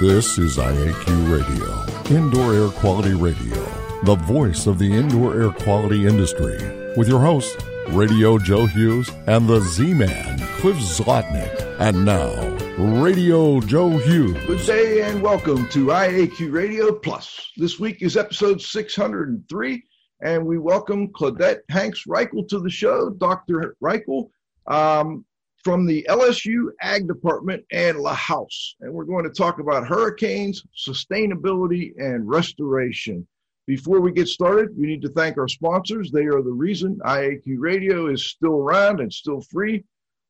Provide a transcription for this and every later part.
This is IAQ Radio, Indoor Air Quality Radio, the voice of the indoor air quality industry, with your host, Radio Joe Hughes, and the Z Man, Cliff Zlotnick. And now, Radio Joe Hughes. Good day and welcome to IAQ Radio Plus. This week is episode 603, and we welcome Claudette Hanks Reichel to the show. Dr. Reichel um, from the LSU Ag Department and La House. And we're going to talk about hurricanes, sustainability, and restoration. Before we get started, we need to thank our sponsors. They are the reason IAQ Radio is still around and still free.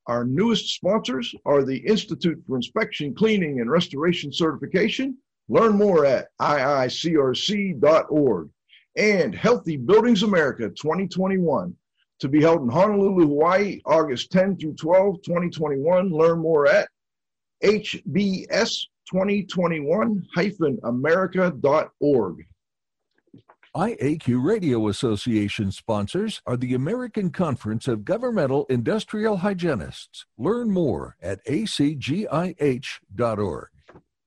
Our newest sponsors are the Institute for Inspection, Cleaning, and Restoration Certification. Learn more at iicrc.org. And Healthy Buildings America 2021 to be held in Honolulu, Hawaii, August 10 through 12, 2021. Learn more at hbs2021-america.org. IAQ Radio Association sponsors are the American Conference of Governmental Industrial Hygienists. Learn more at acgih.org.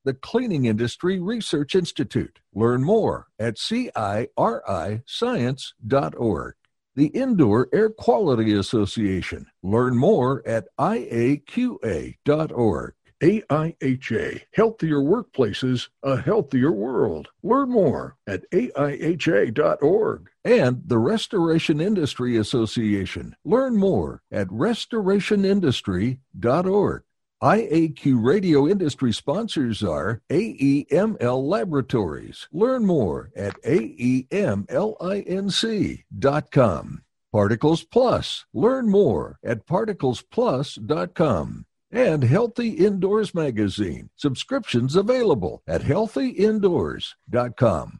The Cleaning Industry Research Institute. Learn more at ciriscience.org the Indoor Air Quality Association. Learn more at iaqa.org. AIHA, Healthier Workplaces, a Healthier World. Learn more at AIHA.org. And the Restoration Industry Association. Learn more at restorationindustry.org. IAQ radio industry sponsors are AEML Laboratories. Learn more at aemlinc.com. Particles Plus. Learn more at particlesplus.com. And Healthy Indoors Magazine. Subscriptions available at healthyindoors.com.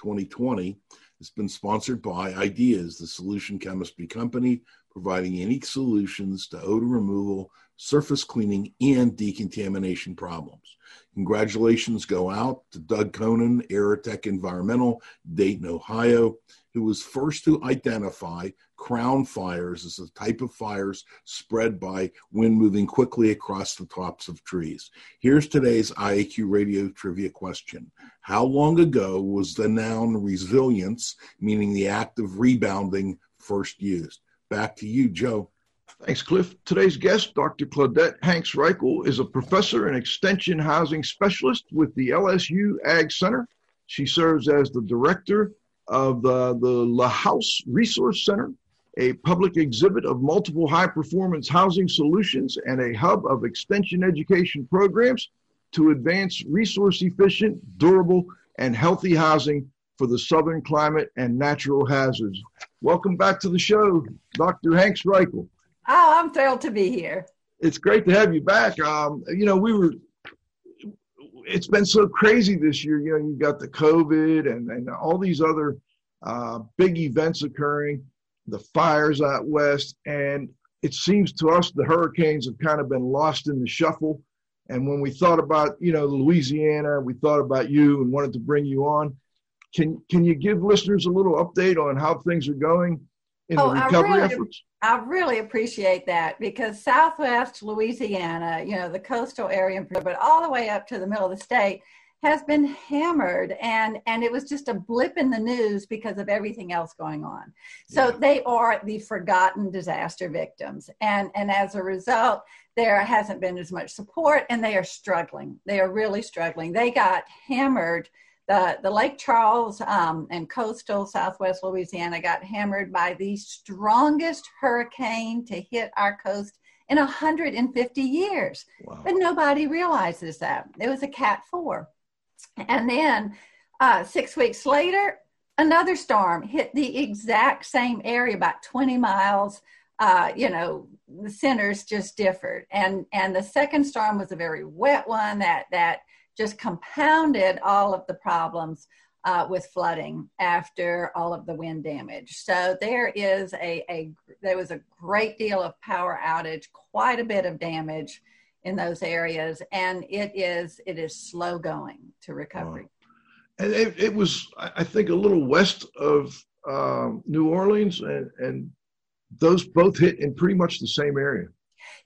2020, It's been sponsored by Ideas, the solution chemistry company providing unique solutions to odor removal, surface cleaning, and decontamination problems. Congratulations go out to Doug Conan, Aerotech Environmental, Dayton, Ohio, who was first to identify crown fires as a type of fires spread by wind moving quickly across the tops of trees. Here's today's IAQ radio trivia question How long ago was the noun resilience, meaning the act of rebounding, first used? Back to you, Joe. Thanks, Cliff. Today's guest, Dr. Claudette Hanks Reichel, is a professor and extension housing specialist with the LSU Ag Center. She serves as the director of the, the La House Resource Center a public exhibit of multiple high performance housing solutions, and a hub of extension education programs to advance resource efficient, durable, and healthy housing for the southern climate and natural hazards. Welcome back to the show, Dr. Hanks Reichel. Oh, I'm thrilled to be here. It's great to have you back. Um, you know, we were it's been so crazy this year. You know, you've got the COVID and, and all these other uh, big events occurring the fires out west, and it seems to us the hurricanes have kind of been lost in the shuffle. And when we thought about, you know, Louisiana, we thought about you and wanted to bring you on. Can can you give listeners a little update on how things are going in oh, the recovery I really, efforts? I really appreciate that because Southwest Louisiana, you know, the coastal area, but all the way up to the middle of the state, has been hammered and and it was just a blip in the news because of everything else going on so yeah. they are the forgotten disaster victims and and as a result there hasn't been as much support and they are struggling they are really struggling they got hammered the, the Lake Charles um, and coastal Southwest Louisiana got hammered by the strongest hurricane to hit our coast in 150 years. Wow. But nobody realizes that. It was a Cat 4. And then uh, six weeks later, another storm hit the exact same area, about 20 miles uh, you know, the centers just differed. And and the second storm was a very wet one that that just compounded all of the problems uh, with flooding after all of the wind damage. So there is a, a there was a great deal of power outage, quite a bit of damage in those areas, and it is it is slow going to recovery. Wow. And it, it, was, I think, a little west of um, New Orleans, and, and those both hit in pretty much the same area.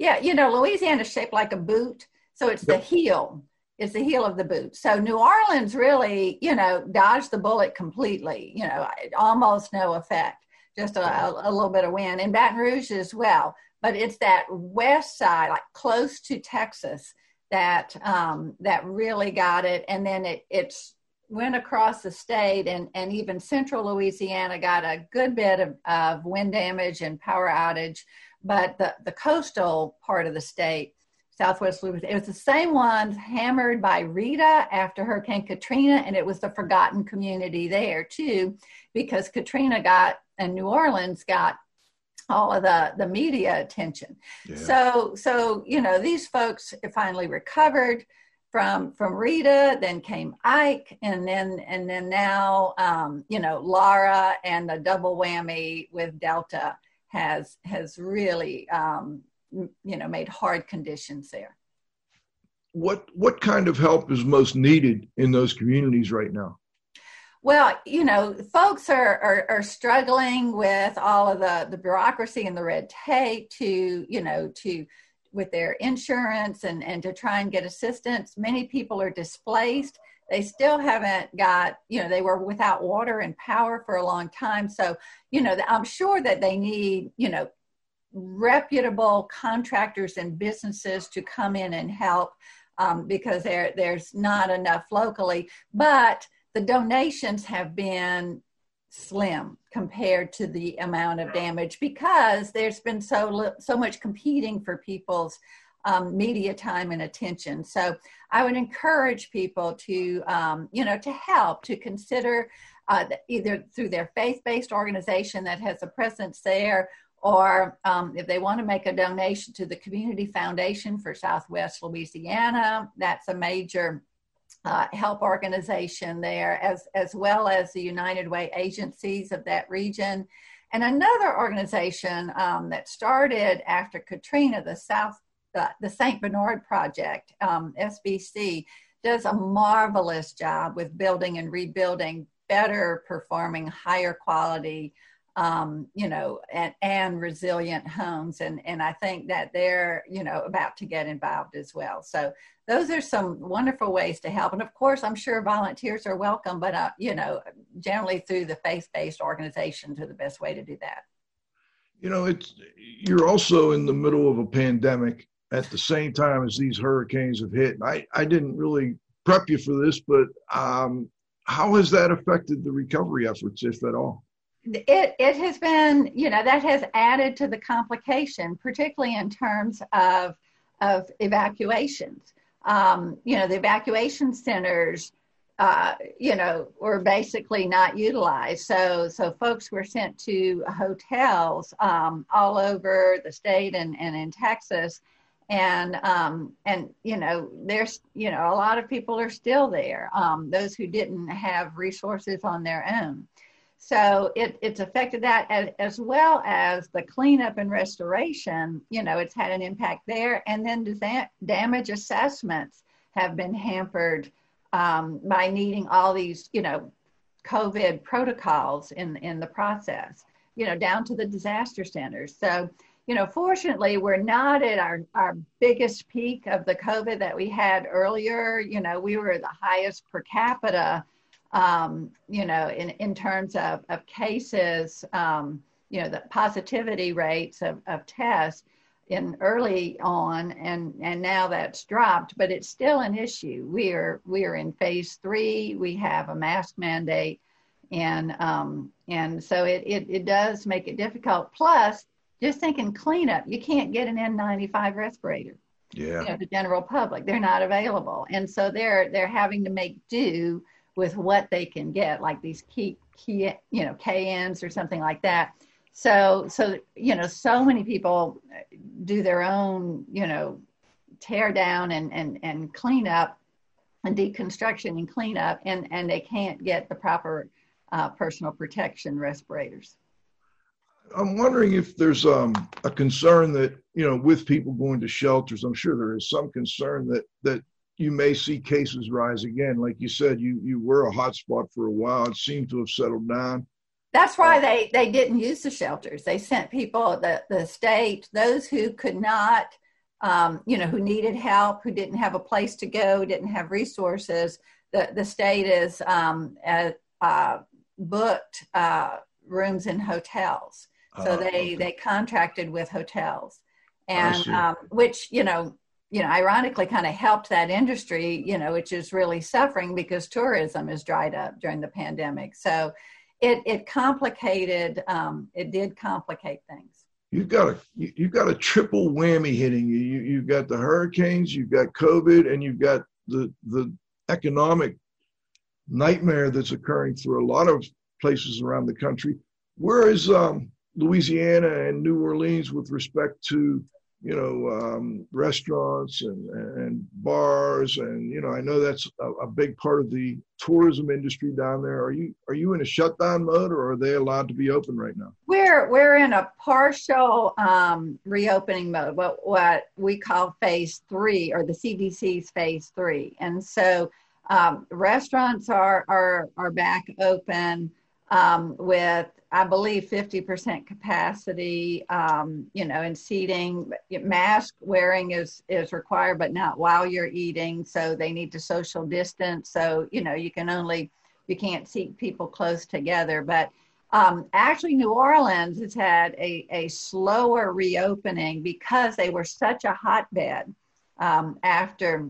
Yeah, you know, Louisiana is shaped like a boot, so it's yep. the heel is the heel of the boot. So New Orleans really, you know, dodged the bullet completely, you know, almost no effect, just a, a, little bit of wind. And Baton Rouge as well. But it's that west side, like close to Texas, that um, that really got it. And then it it's went across the state and, and even central Louisiana got a good bit of, of wind damage and power outage. But the, the coastal part of the state Southwest Louisiana. It was the same ones hammered by Rita after Hurricane Katrina, and it was the forgotten community there too, because Katrina got and New Orleans got all of the the media attention. Yeah. So so you know these folks finally recovered from from Rita, then came Ike, and then and then now um, you know Laura and the double whammy with Delta has has really um, you know made hard conditions there. What what kind of help is most needed in those communities right now? Well you know folks are, are, are struggling with all of the the bureaucracy and the red tape to you know to with their insurance and and to try and get assistance. Many people are displaced. They still haven't got you know they were without water and power for a long time. So you know i'm sure that they need you know reputable contractors and businesses to come in and help um, because there there's not enough locally. But the donations have been slim compared to the amount of damage because there's been so so much competing for people's um, media time and attention. So I would encourage people to um, you know to help to consider uh, either through their faith-based organization that has a presence there or um, if they want to make a donation to the Community Foundation for Southwest Louisiana, that's a major uh, help organization there, as, as well as the United Way agencies of that region. And another organization um, that started after Katrina, the South, uh, the St. Bernard Project, um, SBP, does a marvelous job with building and rebuilding better performing, higher quality um, you know, and, and resilient homes. And, and I think that they're, you know, about to get involved as well. So those are some wonderful ways to help. And of course, I'm sure volunteers are welcome, but, uh, you know, generally through the faith-based organizations are the best way to do that. You know, it's, you're also in the middle of a pandemic at the same time as these hurricanes have hit. I, I didn't really prep you for this, but um, how has that affected the recovery efforts, if at all? It it has been you know that has added to the complication particularly in terms of of evacuations. Um, you know the evacuation centers uh, you know were basically not utilized. So so folks were sent to hotels um, all over the state and, and in texas. And um, and you know there's you know a lot of people are still there um, those who didn't have resources on their own so it, it's affected that as, as, well as the cleanup and restoration. You know, it's had an impact there. And then damage assessments have been hampered um, by needing all these, you know, COVID protocols in, in the process, you know, down to the disaster centers. So, you know, fortunately, we're not at our, our biggest peak of the COVID that we had earlier. You know, we were the highest per capita um, you know, in, in terms of, of cases, um, you know, the positivity rates of, of tests in early on and, and now that's dropped, but it's still an issue. We are, we are in phase three. We have a mask mandate and, um, and so it, it, it does make it difficult. Plus just thinking cleanup, you can't get an N95 respirator. Yeah. You know, the general public, they're not available. And so they're, they're having to make do with what they can get, like these key, key you know, KNs or something like that. So, so you know, so many people do their own, you know, tear down and and and clean up and deconstruction and cleanup, and and they can't get the proper uh, personal protection respirators. I'm wondering if there's um, a concern that you know with people going to shelters. I'm sure there is some concern that that you may see cases rise again. Like you said, you you were a hotspot for a while. It seemed to have settled down. That's why uh, they they didn't use the shelters. They sent people the the state those who could not um, you know, who needed help, who didn't have a place to go, didn't have resources. The, the state is um, uh, booked uh, rooms in hotels. So uh, they, okay. they contracted with hotels and um, which, you know, you know, ironically kind of helped that industry, you know, which is really suffering because tourism is dried up during the pandemic. So it, it complicated, um, it did complicate things you've got a you've got a triple whammy hitting you. you you've got the hurricanes, you've got COVID, and you've got the the economic nightmare that's occurring through a lot of places around the country. Where is um, Louisiana and New Orleans with respect to you know, um, restaurants and, and bars. And, you know, I know that's a, a, big part of the tourism industry down there. Are you, are you in a shutdown mode or are they allowed to be open right now? We're, we're in a partial um, reopening mode, what, what we call phase three or the CDC's phase three. And so um, restaurants are, are, are back open um, with I believe 50% capacity, um, you know, and seating. Mask wearing is is required, but not while you're eating. So they need to social distance. So you know, you can only you can't seat people close together. But um, actually, New Orleans has had a a slower reopening because they were such a hotbed um, after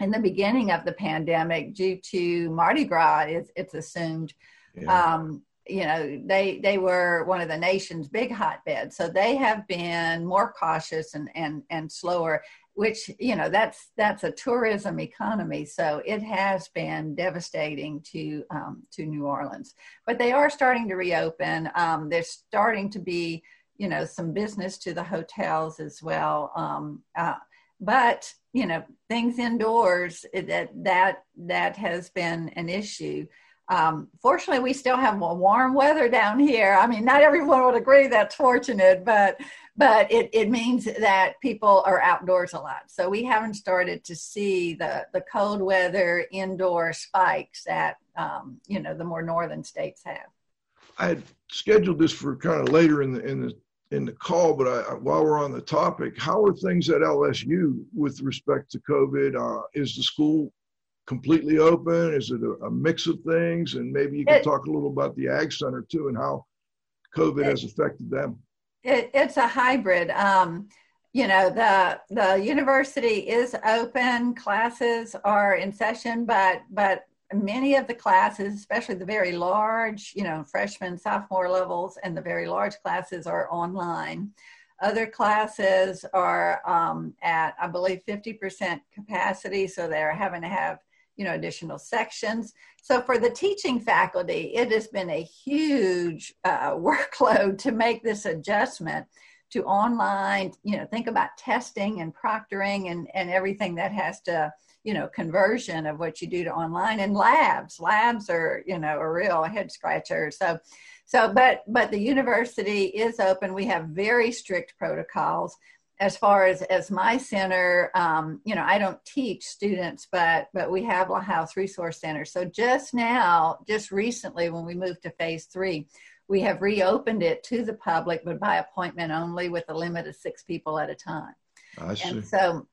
in the beginning of the pandemic due to Mardi Gras. It's, it's assumed. Yeah. Um, you know they they were one of the nation's big hotbeds. So they have been more cautious and and and slower which you know that's that's a tourism economy. So it has been devastating to um, to new orleans. But they are starting to reopen. Um, there's starting to be you know some business to the hotels as well. Um, uh, but you know things indoors that that that has been an issue um, fortunately, we still have more warm weather down here. I mean, not everyone would agree that's fortunate, but but it, it means that people are outdoors a lot. So we haven't started to see the, the cold weather indoor spikes that um, you know the more northern states have. I had scheduled this for kind of later in the in the in the call, but I, while we're on the topic, how are things at LSU with respect to COVID? Uh, is the school completely open? Is it a, a mix of things? And maybe you can it, talk a little about the Ag Center too and how COVID it, has affected them. It, it's a hybrid. Um, you know, the the university is open. Classes are in session, but but many of the classes, especially the very large, you know, freshman, sophomore levels, and the very large classes are online. Other classes are um, at, I believe, 50% capacity, so they're having to have you know additional sections. So for the teaching faculty it has been a huge uh, workload to make this adjustment to online you know think about testing and proctoring and and everything that has to you know conversion of what you do to online. And labs labs are you know a real head scratcher. So so but but the university is open. We have very strict protocols as far as as my center um, you know i don't teach students but but we have a house resource center so just now just recently when we moved to phase three we have reopened it to the public but by appointment only with a limit of six people at a time I see. and so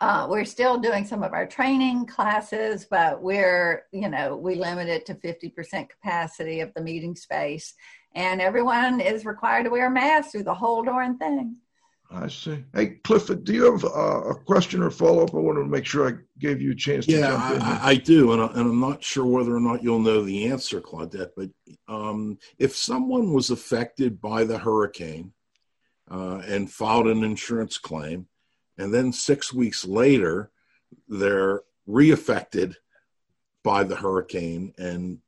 uh, we're still doing some of our training classes, but we're, you know, we limit it to 50% capacity of the meeting space. And everyone is required to wear a mask through the whole darn thing. I see. Hey, Clifford, do you have uh, a question or follow up? I wanted to make sure I gave you a chance yeah, I, I, do, and, I, and I'm not sure whether or not you'll know the answer, Claudette. But um, if someone was affected by the hurricane uh, and filed an insurance claim, and then six weeks later they're reaffected by the hurricane and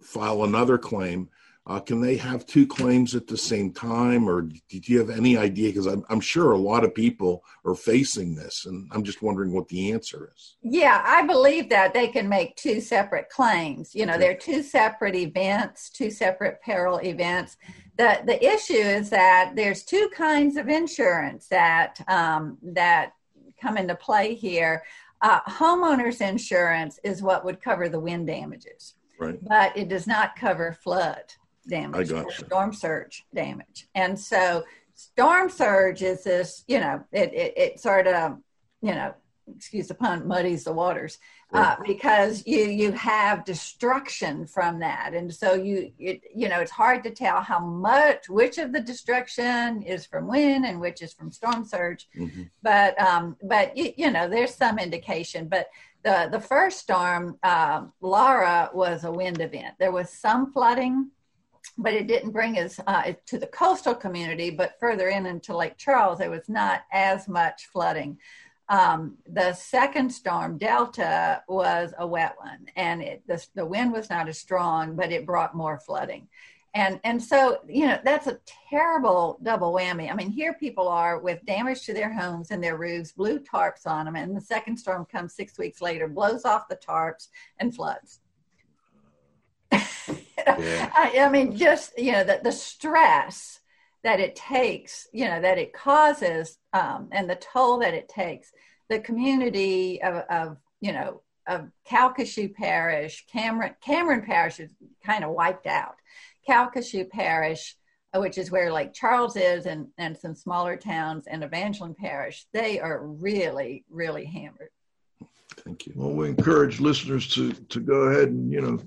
file another claim, uh, can they have two claims at the same time, or do you have any idea? Because I'm, I'm sure a lot of people are facing this, and I'm just wondering what the answer is. Yeah, I believe that they can make two separate claims. You know, okay. they're two separate events, two separate peril events. The the issue is that there's two kinds of insurance that um, that come into play here. Uh, homeowners insurance is what would cover the wind damages, right. but it does not cover flood damage or storm surge damage. And so storm surge is this, you know, it, it, it sort of, you know, excuse the pun, muddies the waters uh, because you you have destruction from that, and so you it, you know it's hard to tell how much which of the destruction is from wind and which is from storm surge, mm-hmm. but um, but you, you know there's some indication, but the the first storm, uh, Laura, was a wind event. There was some flooding but it didn't bring us uh, to the coastal community, but further in into Lake Charles, there was not as much flooding. Um, the second storm, Delta, was a wet one, and it, the, the wind was not as strong, but it brought more flooding. And, and so, you know, that's a terrible double whammy. I mean, here people are with damage to their homes and their roofs, blue tarps on them, and the second storm comes six weeks later, blows off the tarps, and floods. Yeah. I, I, mean, just you know, the, the stress that it takes, you know, that it causes, um, and the toll that it takes. The community of, of you know, of Calcasieu Parish, Cameron Cameron Parish is kind of wiped out. Calcasieu Parish, which is where Lake Charles is, and and some smaller towns, and Evangeline Parish, they are really, really hammered. Thank you. Well, we encourage listeners to to go ahead and you know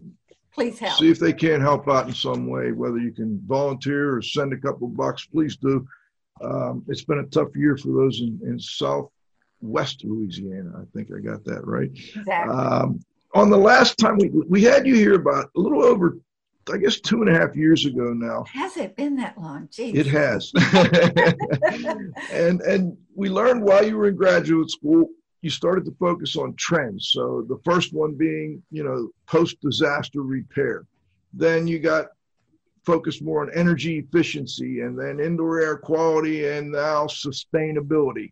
please help. See if they can't help out in some way, whether you can volunteer or send a couple bucks, please do. Um, it's been a tough year for those in, in southwest Louisiana. I think I got that right. Exactly. Um, on the last time we, we had you here about a little over, I guess, two and a half years ago now. Has it been that long? Jeez. It has. and, and we learned while you were in graduate school you started to focus on trends. So the first one being, you know, post disaster repair. Then you got focused more on energy efficiency and then indoor air quality and now sustainability,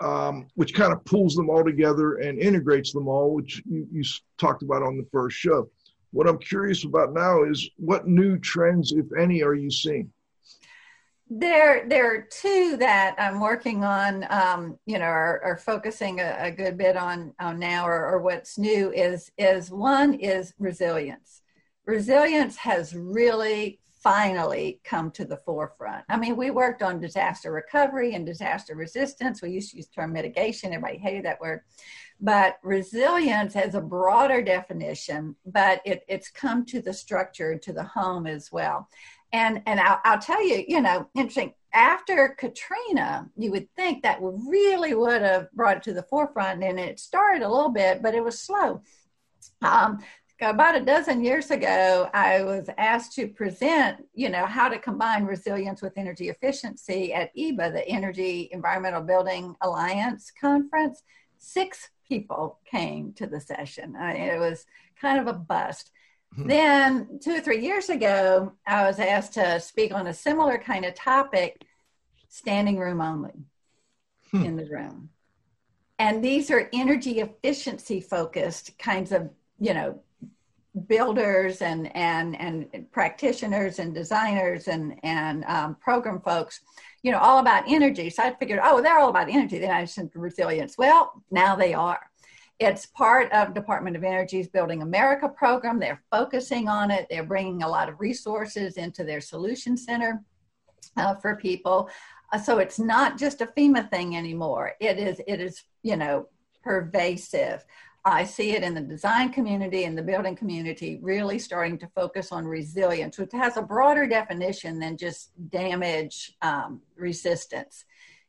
um, which kind of pulls them all together and integrates them all, which you, you talked about on the first show. What I'm curious about now is what new trends, if any, are you seeing? There there are two that i'm working on um, you know are, are focusing a, a, good bit on on now or, or what's new is is one is resilience. Resilience has really finally come to the forefront. I mean we worked on disaster recovery and disaster resistance. We used to use term mitigation. Everybody hated that word. But resilience has a broader definition but it, it's come to the structure to the home as well and and I'll, I'll tell you, you know, interesting. After Katrina, you would think that really would have brought it to the forefront, and it started a little bit, but it was slow. Um, about a dozen years ago, I was asked to present, you know, how to combine resilience with energy efficiency at EEBA the Energy Environmental Building Alliance conference. Six people came to the session. I it was kind of a bust. Hmm. Then, two or three years ago, I was asked to speak on a similar kind of topic standing room only hmm. in the room. And these are energy efficiency focused kinds of, you know, builders and and and practitioners and designers and and um, program folks you know all about energy so i figured oh they're all about energy then i said resilience well now they are it's part of Department of Energy's Building America program. They're focusing on it. They're bringing a lot of resources into their solution center uh, for people. Uh, so it's not just a FEMA thing anymore. It is, it is, you know, pervasive. I see it in the design community and the building community really starting to focus on resilience, which has a broader definition than just damage um, resistance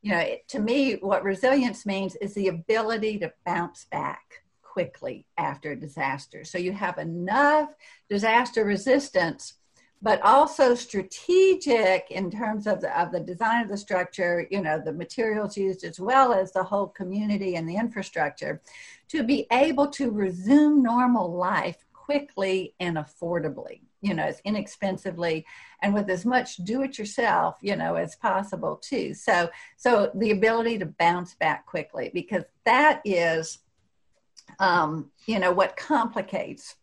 you know, to me, what resilience means is the ability to bounce back quickly after a disaster. So you have enough disaster resistance, but also strategic in terms of the, of the design of the structure, you know, the materials used as well as the whole community and the infrastructure to be able to resume normal life quickly and affordably you know, as inexpensively and with as much do it yourself, you know, as possible too. So, so the ability to bounce back quickly, because that is, um, you know, what complicates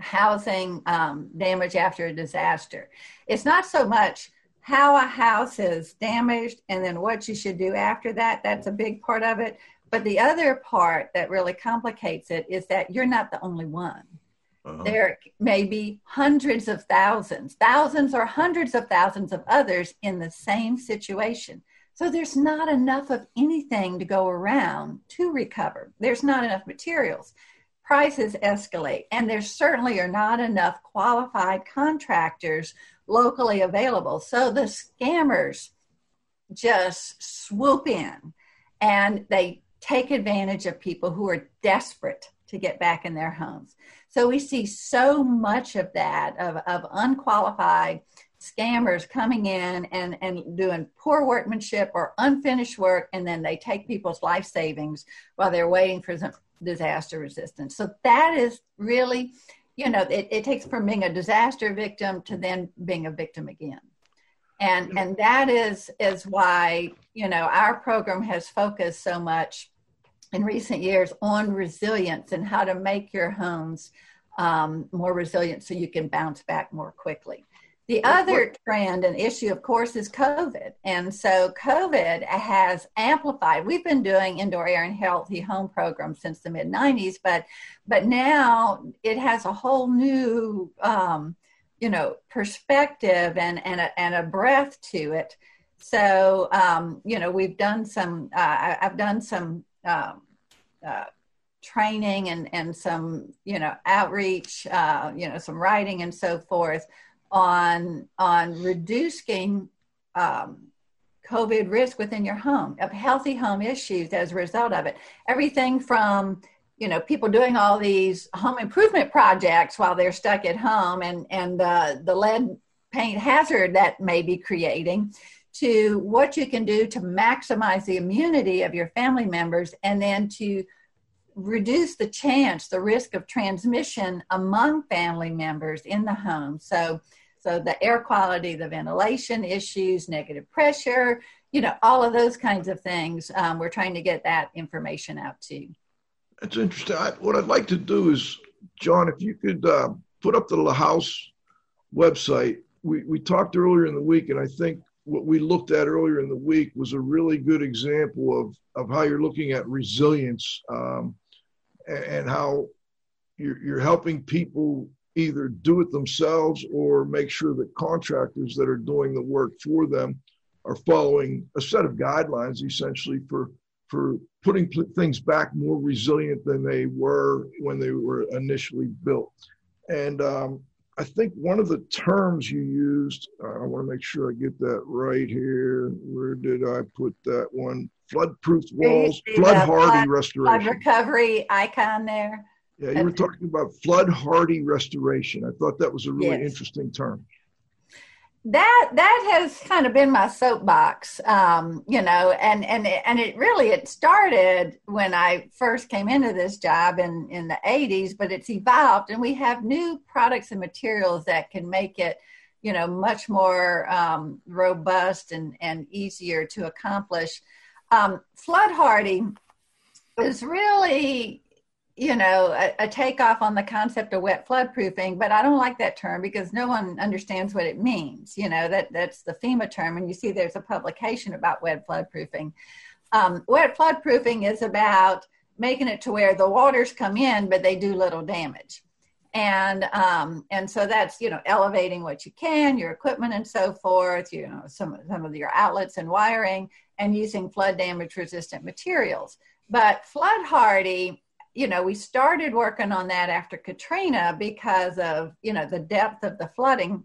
housing um, damage after a disaster. It's not so much how a house is damaged and then what you should do after that. That's a big part of it. But the other part that really complicates it is that you're not the only one. Uh-huh. There may be hundreds of thousands, thousands or hundreds of thousands of others in the same situation. So there's not enough of anything to go around to recover. There's not enough materials. Prices escalate, and there certainly are not enough qualified contractors locally available. So the scammers just swoop in and they take advantage of people who are desperate to get back in their homes. So we see so much of that, of, of unqualified scammers coming in and, and doing poor workmanship or unfinished work, and then they take people's life savings while they're waiting for some disaster resistance. So that is really, you know, it, it takes from being a disaster victim to then being a victim again. And, and that is is why you know our program has focused so much in recent years on resilience and how to make your homes um, more resilient so you can bounce back more quickly. The other trend and issue, of course, is COVID. And so COVID has amplified. We've been doing indoor air and healthy home programs since the mid 90s, but but now it has a whole new um, you know perspective and and a, and a breath to it. So um, you know we've done some. Uh, I, have done some um, uh, training and, and some, you know, outreach, uh, you know, some writing and so forth on, on reducing um, COVID risk within your home, of healthy home issues as a result of it. Everything from, you know, people doing all these home improvement projects while they're stuck at home and, and uh, the lead paint hazard that may be creating to what you can do to maximize the immunity of your family members and then to reduce the chance, the risk of transmission among family members in the home. So, so the air quality, the ventilation issues, negative pressure, you know, all of those kinds of things. Um, we're trying to get that information out too. That's interesting. I, what I'd like to do is, John, if you could uh, put up the La House website. We, we talked earlier in the week, and I think what we looked at earlier in the week was a really good example of, of how you're looking at resilience um, and, how you're, you're helping people either do it themselves or make sure that contractors that are doing the work for them are following a set of guidelines essentially for for putting things back more resilient than they were when they were initially built. And um, I think one of the terms you used, uh, I want to make sure I get that right here. Where did I put that one? Flood-proof walls, flood hardy restoration. Flood recovery icon there. Yeah, you were talking about flood hardy restoration. I thought that was a really yes. interesting term that that has kind of been my soapbox um, you know and and and it really it started when i first came into this job in in the 80s but it's evolved and we have new products and materials that can make it you know much more um, robust and and easier to accomplish. Um, flood hardy is really you know, a, a takeoff on the concept of wet flood proofing, but I don't like that term because no one understands what it means. You know, that that's the FEMA term, and you see there's a publication about wet flood proofing. Um, wet flood proofing is about making it to where the waters come in, but they do little damage. And um, and so that's you know elevating what you can, your equipment and so forth. You know some some of your outlets and wiring, and using flood damage resistant materials. But flood hardy you know, we started working on that after Katrina because of, you know, the depth of the flooding.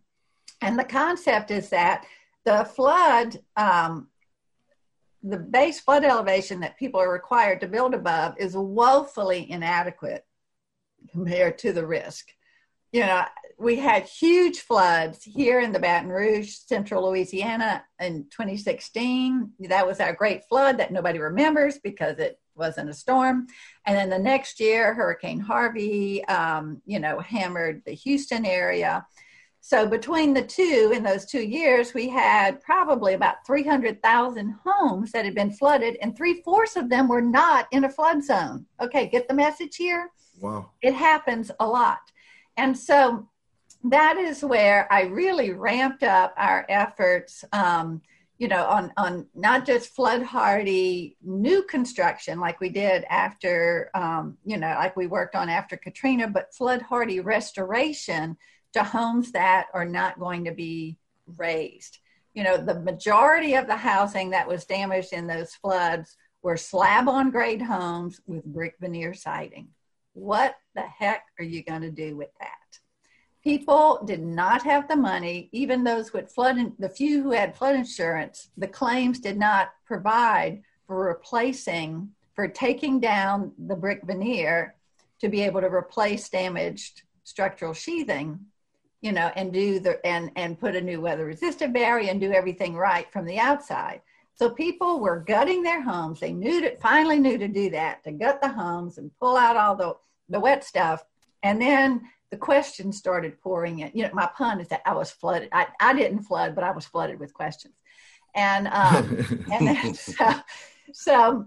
And the concept is that the flood, um, the base flood elevation that people are required to build above is woefully inadequate compared to the risk. You know, we had huge floods here in the Baton Rouge, central Louisiana in 2016. That was our great flood that nobody remembers because it wasn't a storm. And then the next year, Hurricane Harvey, um, you know, hammered the Houston area. So between the two, in those two years, we had probably about 300,000 homes that had been flooded, and three fourths of them were not in a flood zone. Okay, get the message here? Wow. It happens a lot. And so that is where I really ramped up our efforts. Um, you know, on on not just flood hardy new construction like we did after, um, you know, like we worked on after Katrina, but flood hardy restoration to homes that are not going to be raised. You know, the majority of the housing that was damaged in those floods were slab on grade homes with brick veneer siding. What the heck are you going to do with that? People did not have the money even those with flood the few who had flood insurance the claims did not provide for replacing for taking down the brick veneer to be able to replace damaged structural sheathing you know and do the and and put a new weather resistant barrier and do everything right from the outside. So people were gutting their homes. They knew to finally knew to do that to gut the homes and pull out all the the wet stuff. And then the questions started pouring in. You know, my pun is that I was flooded. I, I didn't flood, but I was flooded with questions. And um, and then, so, so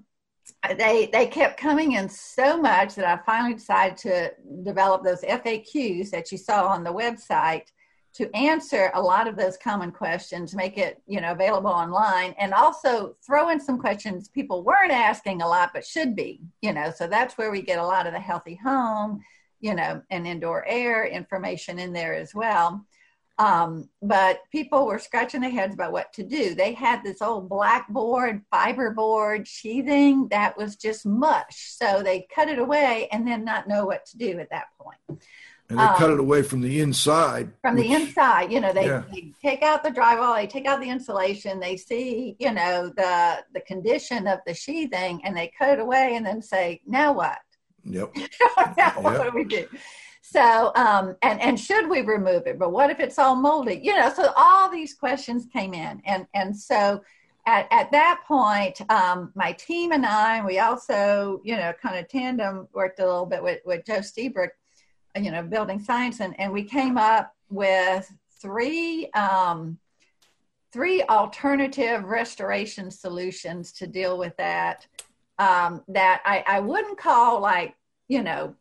they they kept coming in so much that I finally decided to develop those FAQs that you saw on the website to answer a lot of those common questions, make it you know available online, and also throw in some questions people weren't asking a lot but should be. You know, so that's where we get a lot of the healthy home you know, and indoor air information in there as well. Um, but people were scratching their heads about what to do. They had this old blackboard, fiberboard sheathing that was just mush. So they cut it away and then not know what to do at that point. And they um, cut it away from the inside. From which, the inside, you know, they, yeah. they, take out the drywall, they take out the insulation, they see, you know, the the condition of the sheathing, and they cut it away, and then say, now what? Yep. what yep. do we do? So, um, and and should we remove it? But what if it's all moldy? You know, so all these questions came in, and and so at at that point, um, my team and I, we also, you know, kind of tandem worked a little bit with with Joe Lstiburek, you know, building science, and and we came up with three. Um, three alternative restoration solutions to deal with that um, that I, I wouldn't call like, you know,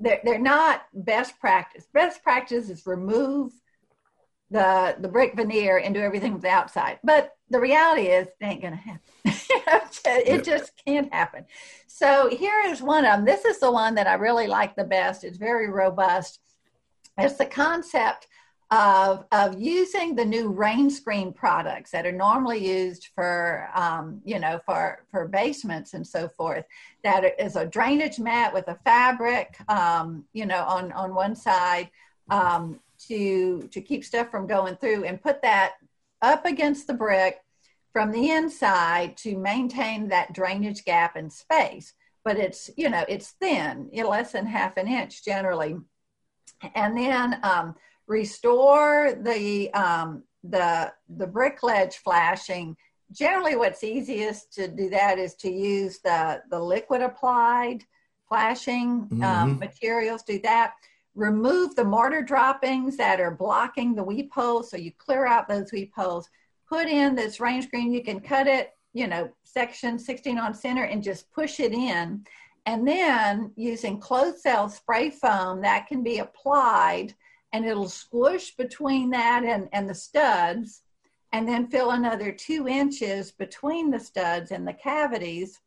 they're, they're not best practice. Best practice is remove the the brick veneer and do everything from the outside. But the reality is, it ain't to happen. it just can't happen. So here is one of them. This is the one that I really like the best. It's very robust. It's the concept of of using the new rain screen products that are normally used for um, you know for for basements and so forth that is a drainage mat with a fabric um, you know on on one side um, to to keep stuff from going through and put that up against the brick from the inside to maintain that drainage gap and space. But it's you know it's thin less than half an inch generally. And then um, restore the um, the the brick ledge flashing. Generally, what's easiest to do that is to use the the liquid applied flashing um, mm-hmm. um, materials. Do that. Remove the mortar droppings that are blocking the weep holes, so you clear out those weep holes. Put in this rain screen. You can cut it, you know, section 16 on center, and just push it in. And then using closed cell spray foam that can be applied and it'll squish between that and, and the studs and then fill another two inches between the studs and the cavities.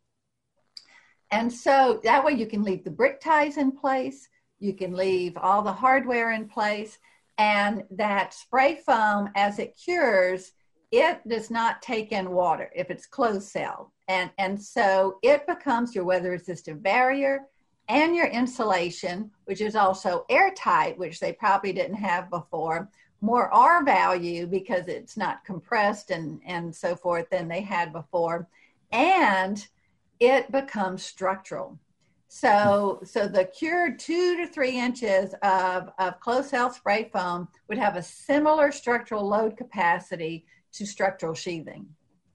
And so that way you can leave the brick ties in place, you can leave all the hardware in place, and that spray foam, as it cures, it does not take in water if it's closed cell. And, and so it becomes your weather resistant barrier and your insulation, which is also airtight, which they probably didn't have before, more R value because it's not compressed and, and so forth than they had before. And it becomes structural. So, so the cured two to three inches of, of closed cell spray foam would have a similar structural load capacity to structural sheathing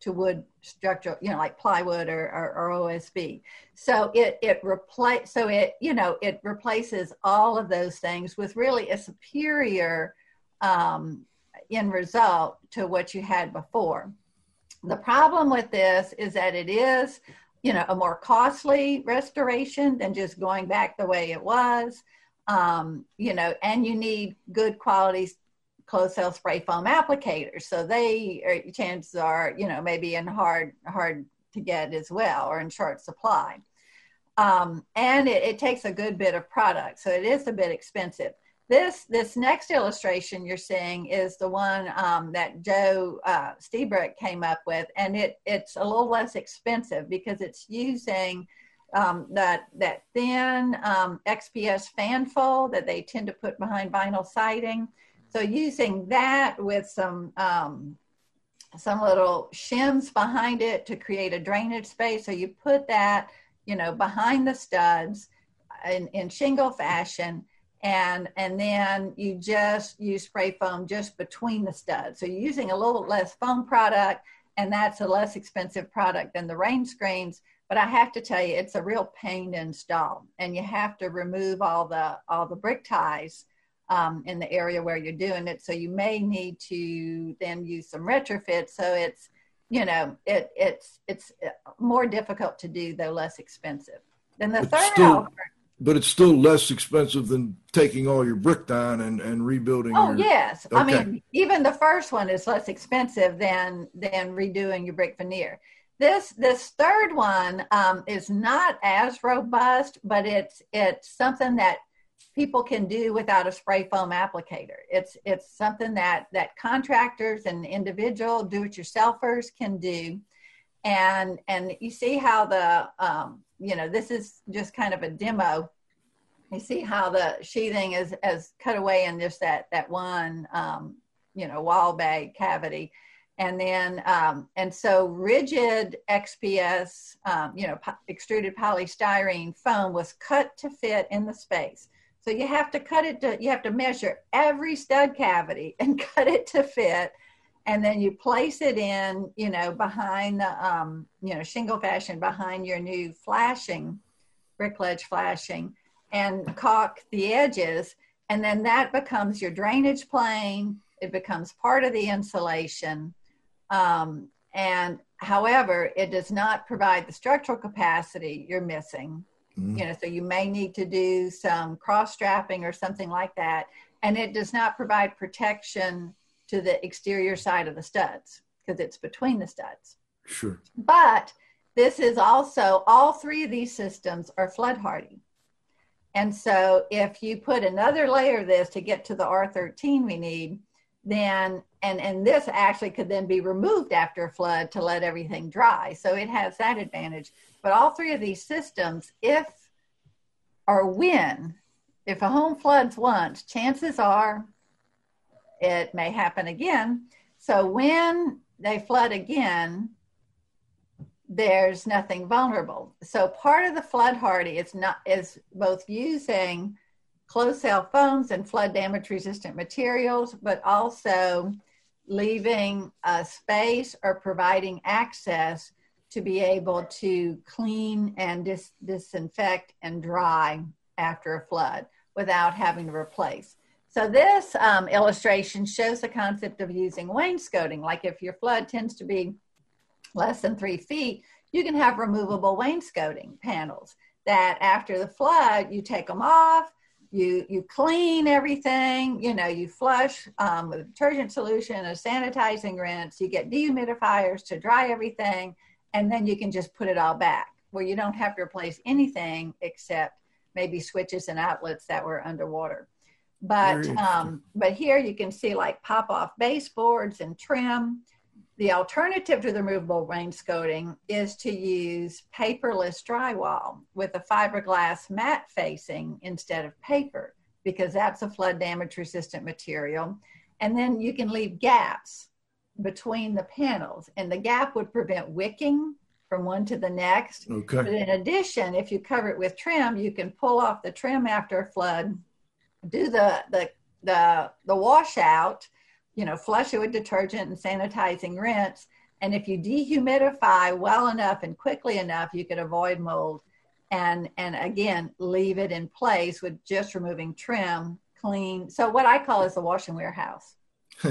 to wood structural, you know, like plywood or, or, or OSB. So it it replace so it you know it replaces all of those things with really a superior um, end result to what you had before. The problem with this is that it is, you know, a more costly restoration than just going back the way it was. Um, you know, and you need good quality closed cell spray foam applicators. So they are, chances are, you know, maybe in hard hard to get as well or in short supply. Um, and it, it, takes a good bit of product, so it is a bit expensive. This this next illustration you're seeing is the one um, that Joe uh, came up with, and it it's a little less expensive because it's using um, that that thin um, XPS fan fold that they tend to put behind vinyl siding. So using that with some um, some little shims behind it to create a drainage space. So you put that, you know, behind the studs in, in shingle fashion and and then you just use spray foam just between the studs. So you're using a little less foam product and that's a less expensive product than the rain screens. But I have to tell you, it's a real pain to install and you have to remove all the all the brick ties um, in the area where you're doing it. So you may need to then use some retrofit. So it's, you know, it, it's it's more difficult to do, though less expensive. Then the third still, but it's still less expensive than taking all your brick down and, and rebuilding. Oh your, yes, okay. I mean even the first one is less expensive than than redoing your brick veneer. This this third one um, is not as robust, but it's it's something that people can do without a spray foam applicator. It's it's something that that contractors and individual do-it-yourselfers can do, and and you see how the um, you know this is just kind of a demo. You see how the sheathing is as cut away in just that that one um, you know wall bag cavity. And then, um, and so rigid XPS, um, you know, po- extruded polystyrene foam was cut to fit in the space. So you have to cut it to, you have to measure every stud cavity and cut it to fit. And then you place it in, you know, behind the, um, you know, shingle fashion behind your new flashing, brick ledge flashing, and caulk the edges. And then that becomes your drainage plane. It becomes part of the insulation. Um, and however, it does not provide the structural capacity you're missing Mm. You know, so you may need to do some cross strapping or something like that. And it does not provide protection to the exterior side of the studs because it's between the studs. Sure. But this is also, all three of these systems are flood hardy. And so if you put another layer of this to get to the R13 we need, then and and this actually could then be removed after a flood to let everything dry. So it has that advantage. But all three of these systems, if or when, if a home floods once, chances are it may happen again. So when they flood again, there's nothing vulnerable. So part of the flood hardy is not is both using closed cell foams and flood damage resistant materials, but also leaving a space or providing access to be able to clean and dis- disinfect and dry after a flood without having to replace. So this um, illustration shows the concept of using wainscoting. Like if your flood tends to be less than three feet, you can have removable wainscoting panels that after the flood, you take them off, you you clean everything you know you flush um, with a detergent solution a sanitizing rinse you get dehumidifiers to dry everything and then you can just put it all back. Where you don't have to replace anything except maybe switches and outlets that were underwater. But um, but here you can see like pop off baseboards and trim the alternative to the removable wainscoting is to use paperless drywall with a fiberglass mat facing instead of paper because that's a flood damage resistant material and then you can leave gaps between the panels, and the gap would prevent wicking from one to the next. Okay. But in addition, if you cover it with trim, you can pull off the trim after a flood, do the the the the washout, you know, flush it with detergent and sanitizing rinse. And if you dehumidify well enough and quickly enough, you could avoid mold. And and again, leave it in place with just removing trim clean. So what I call is the wash and wear house.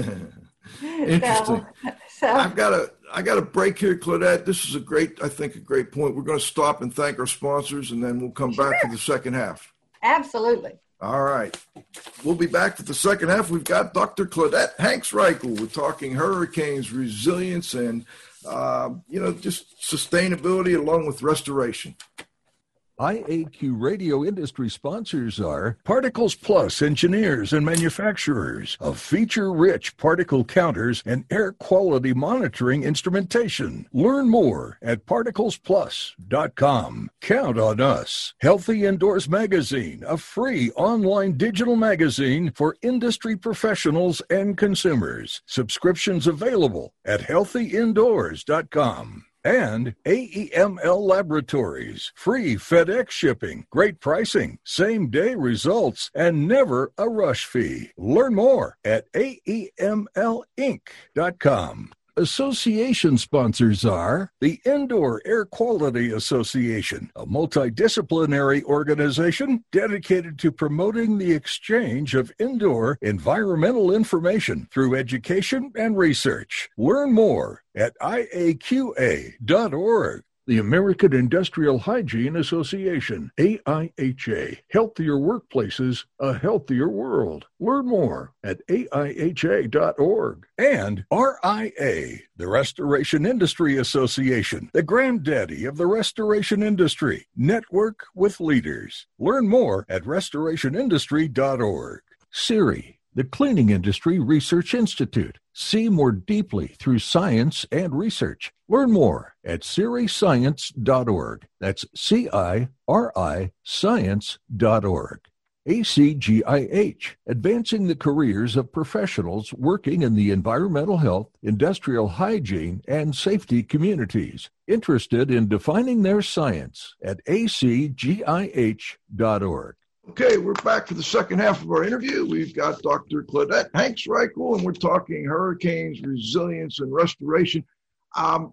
Interesting. So, so, I've got a I got a break here, Claudette. This is a great, I think, a great point. We're going to stop and thank our sponsors, and then we'll come sure. back for the second half. Absolutely. All right. We'll be back for the second half. We've got Dr. Claudette Hanks Reichel. We're talking hurricanes, resilience, and uh, you know, just sustainability along with restoration. IAQ radio industry sponsors are Particles Plus engineers and manufacturers of feature rich particle counters and air quality monitoring instrumentation. Learn more at particlesplus.com. Count on us. Healthy Indoors Magazine, a free online digital magazine for industry professionals and consumers. Subscriptions available at healthyindoors.com and AEML Laboratories. Free FedEx shipping, great pricing, same day results, and never a rush fee. Learn more at AEMLinc.com. Association sponsors are the Indoor Air Quality Association, a multidisciplinary organization dedicated to promoting the exchange of indoor environmental information through education and research. Learn more at iaqa.org. The American Industrial Hygiene Association, AIHA. Healthier workplaces, a healthier world. Learn more at AIHA.org. And RIA, the Restoration Industry Association, the granddaddy of the restoration industry. Network with leaders. Learn more at restorationindustry.org. CIRI, the Cleaning Industry Research Institute. See more deeply through science and research. Learn more at ciriscience.org. That's C I R I science.org. ACGIH, advancing the careers of professionals working in the environmental health, industrial hygiene, and safety communities. Interested in defining their science at acgih.org. Okay, we're back for the second half of our interview. We've got Dr. Claudette Hanks Reichel, and we're talking hurricanes, resilience, and restoration. Um,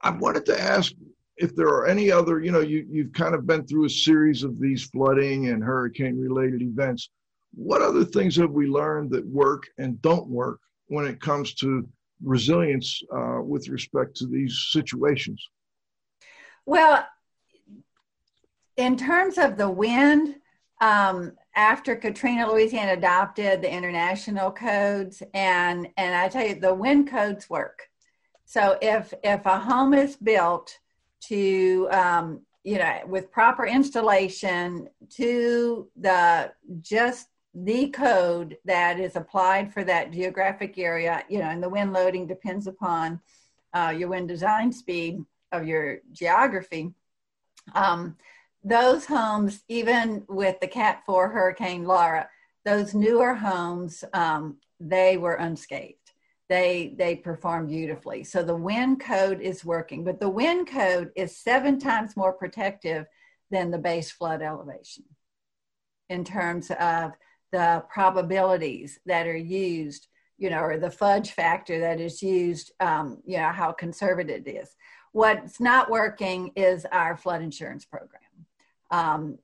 I wanted to ask if there are any other, you know, you, you've kind of been through a series of these flooding and hurricane related events. What other things have we learned that work and don't work when it comes to resilience uh, with respect to these situations? Well, in terms of the wind, um, after Katrina, Louisiana adopted the international codes, and and I tell you, the wind codes work. So if if a home is built to um, you know with proper installation to the just the code that is applied for that geographic area, you know, and the wind loading depends upon uh, your wind design speed of your geography. Um, those homes, even with the Cat 4 Hurricane Laura, those newer homes, um, they were unscathed. They, they perform beautifully. So the wind code is working, but the wind code is seven times more protective than the base flood elevation in terms of the probabilities that are used, you know, or the fudge factor that is used, um, you know, how conservative it is. What's not working is our flood insurance program um,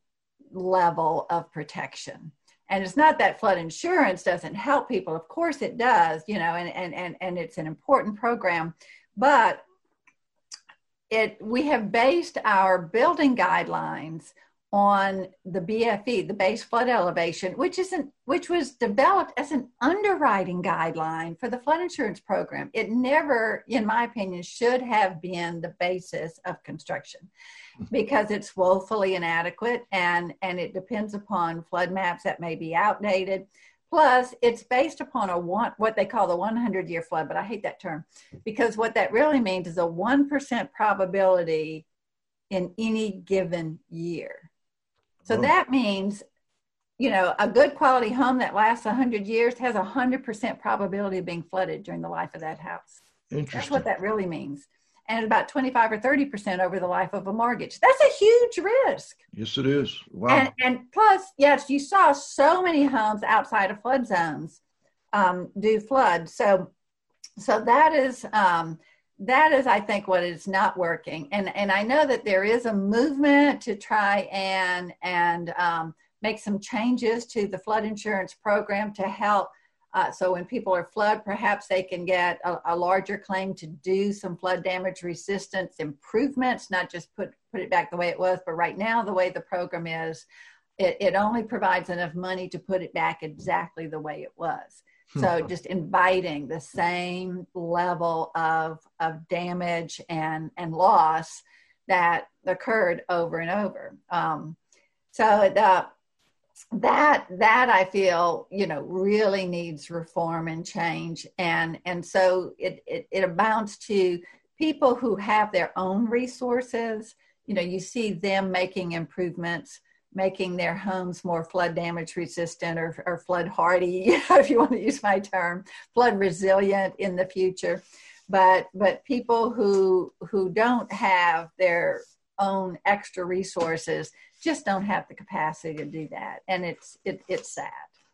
level of protection. And it's not that flood insurance doesn't help people. Of course it does, you know, and, and, and, and it's an important program. But it we have based our building guidelines on the BFE, the base flood elevation, which isn't which was developed as an underwriting guideline for the flood insurance program. It never, in my opinion, should have been the basis of construction because it's woefully inadequate and and it depends upon flood maps that may be outdated. Plus, it's based upon a one what they call the 100 year flood, but I hate that term because what that really means is a 1% probability in any given year. So oh. that means, you know, a good quality home that lasts 100 years has a 100% probability of being flooded during the life of that house. That's what that really means. And about 25 or 30% over the life of a mortgage. That's a huge risk. Yes, it is. Wow. And, and plus, yes, you saw so many homes outside of flood zones um, do flood. So, so that is, um, that is i think what is not working and and i know that there is a movement to try and and um, make some changes to the flood insurance program to help. Uh, so when people are flood, perhaps they can get a, a, larger claim to do some flood damage resistance improvements, not just put put it back the way it was. But right now, the way the program is, it, it only provides enough money to put it back exactly the way it was. Hmm. So just inviting the same level of of damage and and loss that occurred over and over. Um, so the that that I feel you know really needs reform and change, and and so it it, it amounts to people who have their own resources. You know, you see them making improvements making their homes more flood damage resistant or, or flood hardy, if you want to use my term, flood resilient in the future. But but people who who don't have their own extra resources just don't have the capacity to do that, and it's it, it's sad.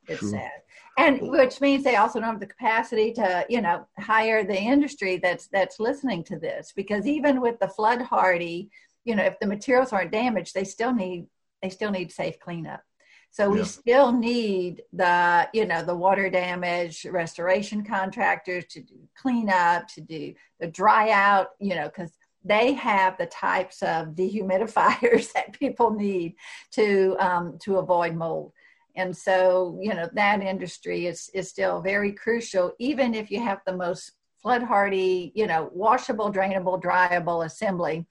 It's True. sad, and which means they also don't have the capacity to you know hire the industry that's that's listening to this because even with the flood hardy you know if the materials aren't damaged they still need they still need safe cleanup. So we yeah. still need the, you know, the water damage restoration contractors to do cleanup, to do the dry out, you know, because they have the types of dehumidifiers that people need to um, to avoid mold. And so, you know, that industry is is still very crucial, even if you have the most flood hardy, you know, washable, drainable, dryable assembly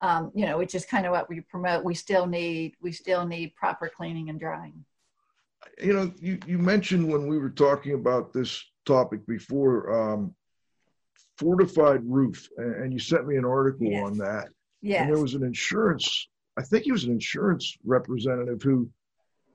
um, you know, which is kind of what we promote. We still need we still need proper cleaning and drying. You know, you you mentioned when we were talking about this topic before, um, fortified roof, and, you sent me an article yes. on that. Yeah. And there was an insurance. I think he was an insurance representative who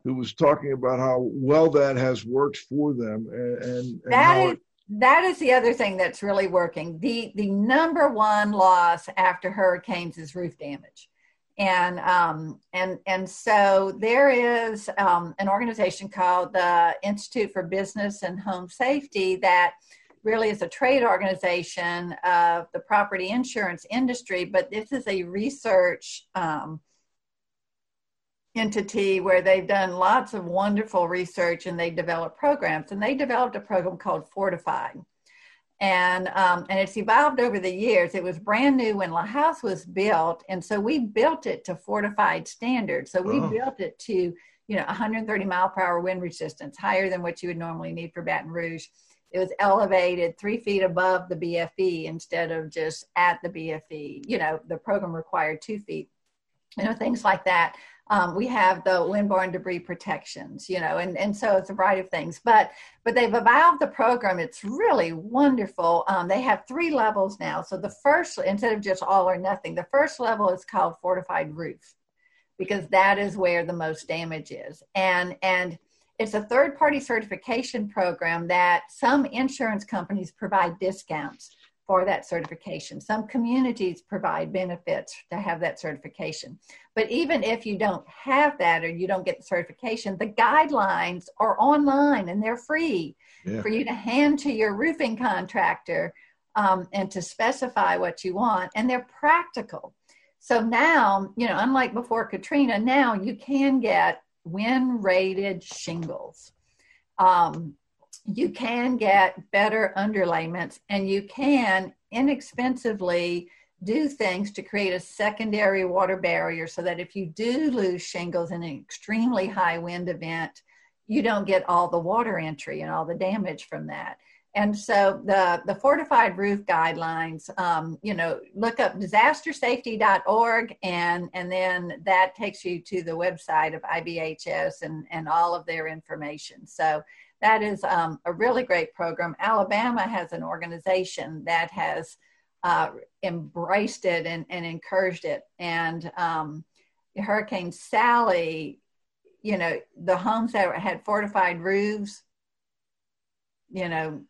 who was talking about how well that has worked for them and, and, and that is, it, that is the other thing that's really working. The the number one loss after hurricanes is roof damage. And um, and and so there is um, an organization called the Institute for Business and Home Safety that really is a trade organization of the property insurance industry, but this is a research um, entity where they've done lots of wonderful research and they develop programs. And they developed a program called Fortified. And, um, and it's evolved over the years. It was brand new when LaHouse was built. And so we built it to fortified standards. So we oh. built it to, you know, 130 mile per hour wind resistance, higher than what you would normally need for Baton Rouge. It was elevated three feet above the BFE instead of just at the BFE. You know, the program required two feet, you know, things like that. Um, we have the windborne debris protections, you know, and, and so it's a variety of things. But but they've evolved the program. It's really wonderful. Um, they have three levels now. So the first, instead of just all or nothing, the first level is called fortified roof, because that is where the most damage is. And and it's a third party certification program that some insurance companies provide discounts for that certification. Some communities provide benefits to have that certification. But even if you don't have that or you don't get the certification, the guidelines are online and they're free yeah. for you to hand to your roofing contractor um, and to specify what you want. And they're practical. So now, you know, unlike before Katrina, now you can get wind rated shingles. Um, you can get better underlayments and you can inexpensively do things to create a secondary water barrier so that if you do lose shingles in an extremely high wind event, you don't get all the water entry and all the damage from that. And so the, the fortified roof guidelines, um, you know, look up disastersafety.org and, and then that takes you to the website of IBHS and, and all of their information. So that is um, a really great program. Alabama has an organization that has uh, embraced it and, and, encouraged it. And um, Hurricane Sally, you know, the homes that had fortified roofs, you know,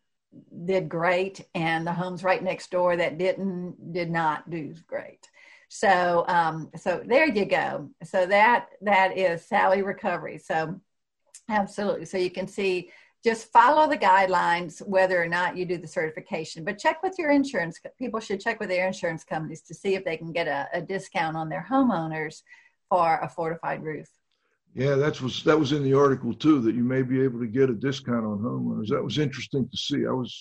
did great, and the homes right next door that didn't did not do great. So, um, so there you go. So that that is Sally Recovery. So, absolutely. So you can see just follow the guidelines whether or not you do the certification but check with your insurance people should check with their insurance companies to see if they can get a, a discount on their homeowners for a fortified roof Yeah, that was that was in the article too. That you may be able to get a discount on homeowners. That was interesting to see. I was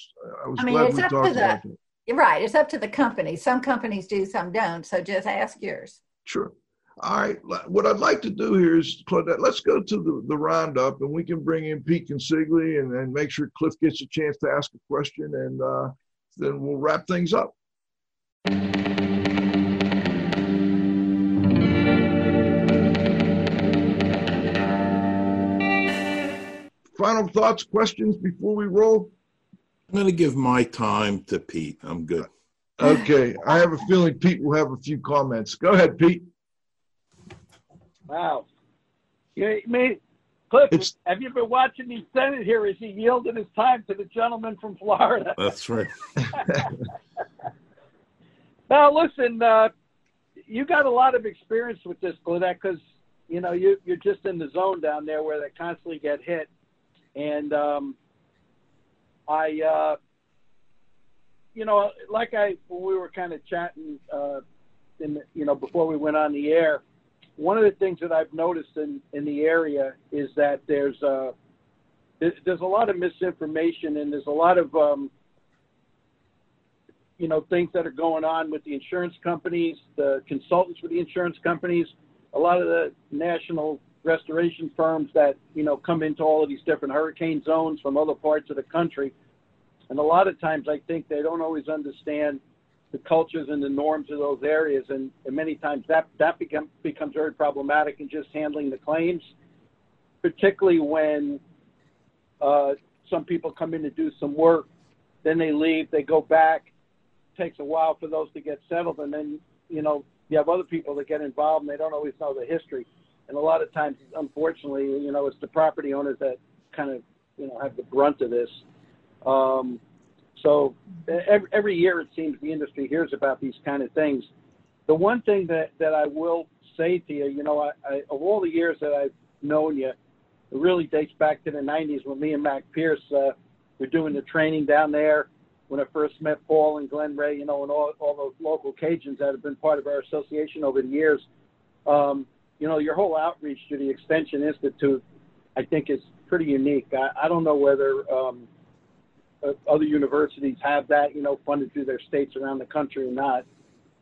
I was I mean, glad we talked the, about that. Right, it's up to the company. Some companies do, some don't. So just ask yours. Sure. All right. What I'd like to do here is, Claudette, let's go to the, the roundup and we can bring in Pete Consigli and, and make sure Cliff gets a chance to ask a question and uh, then we'll wrap things up. Final thoughts, questions before we roll? I'm going to give my time to Pete. I'm good. Okay. I have a feeling Pete will have a few comments. Go ahead, Pete. Wow. Yeah, me, Cliff, it's, have you been watching the Senate here? Is he yielding his time to the gentleman from Florida? That's right. now, listen, uh, you got a lot of experience with this, Claudette, because you know you you're just in the zone down there where they constantly get hit, and um, I, uh, you know, like I when we were kind of chatting, uh, in the, you know, before we went on the air one of the things that I've noticed in, in the area is that there's a, there's a lot of misinformation and there's a lot of um, you know things that are going on with the insurance companies, the consultants for the insurance companies, a lot of the national restoration firms that you know come into all of these different hurricane zones from other parts of the country, and a lot of times I think they don't always understand the cultures and the norms of those areas, and, and many times that that become, becomes very problematic in just handling the claims, particularly when uh, some people come in to do some work, then they leave, they go back. It takes a while for those to get settled, and then you know you have other people that get involved and they don't always know the history, and a lot of times, unfortunately, you know, it's the property owners that kind of you know have the brunt of this. Um, so every, every year it seems the industry hears about these kind of things. The one thing that, that I will say to you, you know, I, I, of all the years that I've known you, it really dates back to the 90s when me and Mac Pierce uh, were doing the training down there when I first met Paul and Glenn Ray, you know, and all, all those local Cajuns that have been part of our association over the years. Um, you know, your whole outreach to the Extension Institute, I think, is pretty unique. I, I don't know whether um, – other universities have that, you know, funded through their states around the country or not.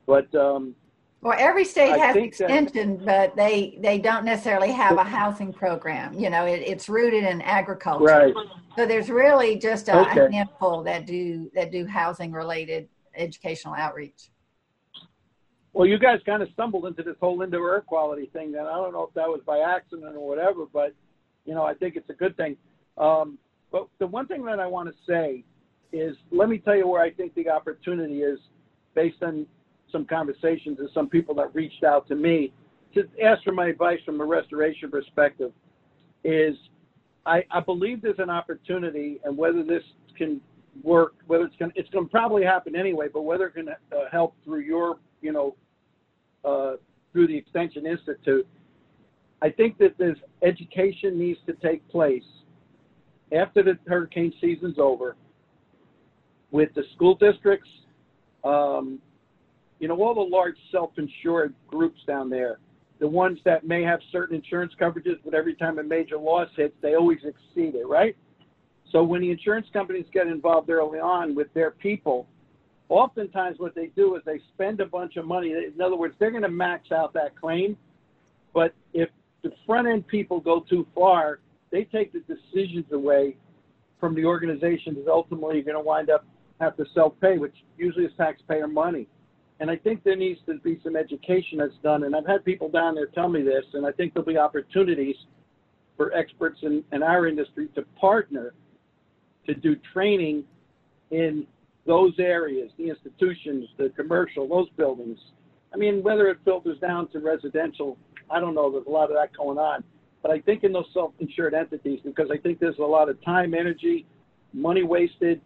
But um, well, every state I has extension, that, but they they don't necessarily have a housing program. You know, it, it's rooted in agriculture. Right. So there's really just a, okay. handful that do that do housing related educational outreach. Well, you guys kind of stumbled into this whole indoor air quality thing, and I don't know if that was by accident or whatever, but you know, I think it's a good thing. Um, but the one thing that I want to say is let me tell you where I think the opportunity is based on some conversations and some people that reached out to me. To ask for my advice from a restoration perspective is I, I believe there's an opportunity and whether this can work, whether it's going it's going to probably happen anyway, but whether it can uh, help through your, you know, uh, through the Extension Institute, I think that this education needs to take place after the hurricane season's over with the school districts, um, you know, all the large self-insured groups down there, the ones that may have certain insurance coverages, but every time a major loss hits, they always exceed it, right? So when the insurance companies get involved early on with their people, oftentimes what they do is they spend a bunch of money. In other words, they're going to max out that claim. But if the front end people go too far, they take the decisions away from the organization that ultimately you're going to wind up have to self-pay, which usually is taxpayer money. And I think there needs to be some education that's done. And I've had people down there tell me this, and I think there'll be opportunities for experts in, in our industry to partner to do training in those areas, the institutions, the commercial, those buildings. I mean, whether it filters down to residential, I don't know. There's a lot of that going on. But I think in those self-insured entities, because I think there's a lot of time, energy, money wasted,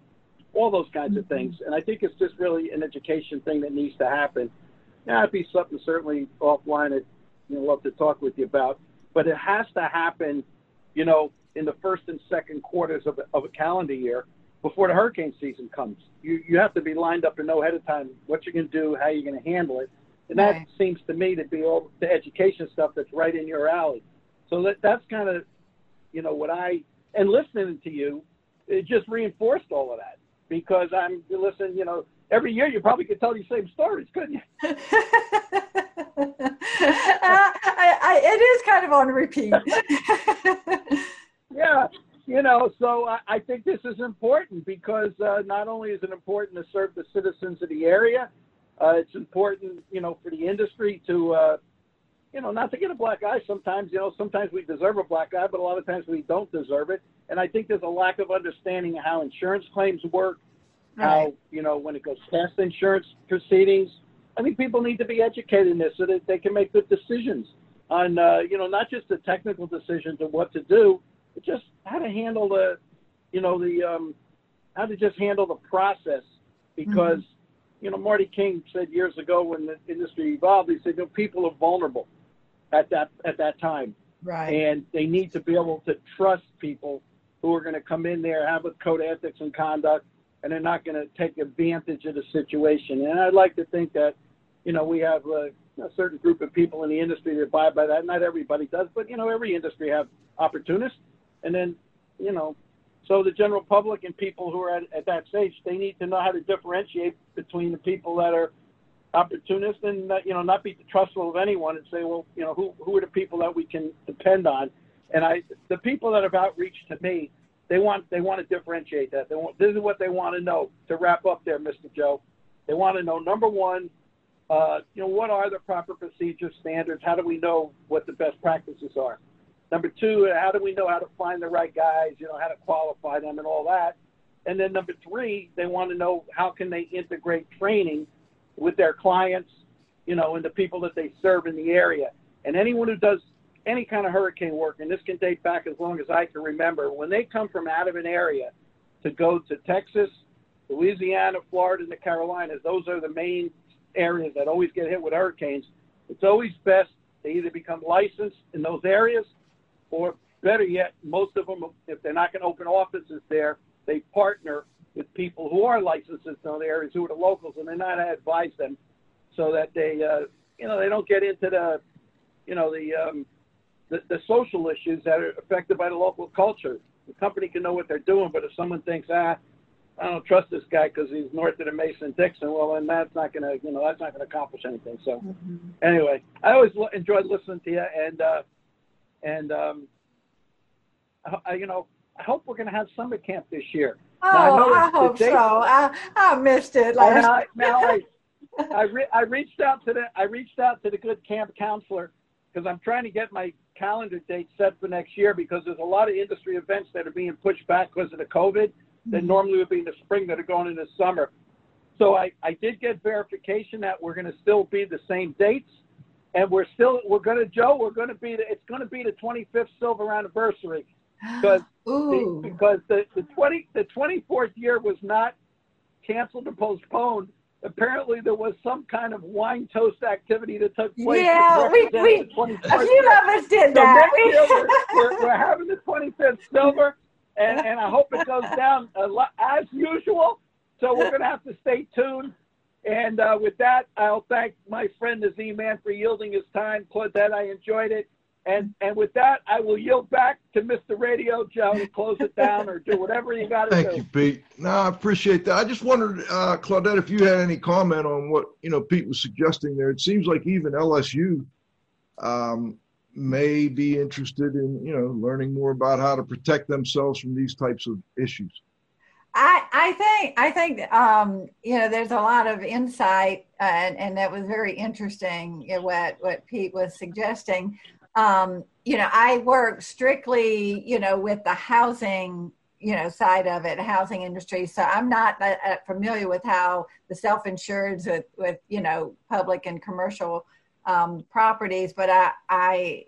all those kinds of things. And I think it's just really an education thing that needs to happen. Now, it'd be something certainly offline I'd you know, love to talk with you about. But it has to happen, you know, in the first and second quarters of, of a calendar year before the hurricane season comes. You, you have to be lined up to know ahead of time what you're going to do, how you're going to handle it. And that right. seems to me to be all the education stuff that's right in your alley So that that's kind of, you know, what I and listening to you, it just reinforced all of that because I'm listening. You know, every year you probably could tell the same stories, couldn't you? uh, I, I, it is kind of on repeat. yeah, you know, so I, I think this is important because uh, not only is it important to serve the citizens of the area, uh, it's important, you know, for the industry to, uh, you know, not to get a black eye. Sometimes, you know, sometimes we deserve a black eye, but a lot of times we don't deserve it. And I think there's a lack of understanding how insurance claims work, right. how, you know, when it goes past insurance proceedings. I think people need to be educated in this so that they can make good decisions on, uh, you know, not just the technical decisions of what to do, but just how to handle the, you know, the, um, how to just handle the process because, mm-hmm. you know, Marty King said years ago when the industry evolved, he said, you know, people are vulnerable at that, at that time. Right. And they need to be able to trust people who are going to come in there, have a code of ethics and conduct, and they're not going to take advantage of the situation. And I'd like to think that, you know, we have a, a certain group of people in the industry that abide by that. Not everybody does, but you know, every industry have opportunists and then, you know, so the general public and people who are at, at that stage, they need to know how to differentiate between the people that are opportunists and uh, you know not be trustful of anyone and say, well, you know, who who are the people that we can depend on? And I, the people that have outreached to me, they want they want to differentiate that. They want this is what they want to know. To wrap up there, Mr. Joe, they want to know number one, uh, you know, what are the proper procedures, standards? How do we know what the best practices are? Number two, how do we know how to find the right guys, you know, how to qualify them and all that. And then number three, they want to know how can they integrate training with their clients, you know, and the people that they serve in the area. And anyone who does any kind of hurricane work, and this can date back as long as I can remember, when they come from out of an area to go to Texas, Louisiana, Florida, and the Carolinas, those are the main areas that always get hit with hurricanes. It's always best to either become licensed in those areas or better yet, most of them, if they're not going to open offices there, they partner with people who are licensed in those areas, who are the locals, and they know how to advise them so that they, uh, you know, they don't get into the, you know, the, um, the, the social issues that are affected by the local culture. The company can know what they're doing, but if someone thinks, ah, I don't trust this guy because he's north of the Mason Dixon. Well, then that's not going to, you know, that's not going to accomplish anything. So, mm-hmm. anyway, I always lo- enjoyed listening to you, and uh, and um, I, you know, I hope we're going to have summer camp this year. Oh, I, I hope so. I, I missed it last. I, now I, I, re- I reached out to the I reached out to the good camp counselor because I'm trying to get my calendar date set for next year because there's a lot of industry events that are being pushed back because of the COVID that mm-hmm. normally would be in the spring that are going in the summer. So I, I did get verification that we're going to still be the same dates and we're still we're going to Joe. We're going to be the, it's going to be the 25th silver anniversary because the, because the the 20 the 24th year was not canceled or postponed. Apparently, there was some kind of wine toast activity that took place. Yeah, we, we a few of us did so that. Year we're, we're, we're, having the 25th silver, and, and I hope it goes down as usual. So we're going to have to stay tuned. And uh, with that, I'll thank my friend the Z-Man for yielding his time. Claudette, I enjoyed it. And and with that, I will yield back to Mr. Radio Joe to close it down or do whatever you got to do. Thank you, Pete. No, I appreciate that. I just wondered, uh, Claudette, if you had any comment on what you know Pete was suggesting there. It seems like even LSU um, may be interested in you know learning more about how to protect themselves from these types of issues. I, I think I think um, you know there's a lot of insight uh, and, and that was very interesting you know, what what Pete was suggesting. Um, you know, I work strictly you know with the housing you know side of it, housing industry. So I'm not uh, uh familiar with how the self-insureds with with you know public and commercial um, properties, but I I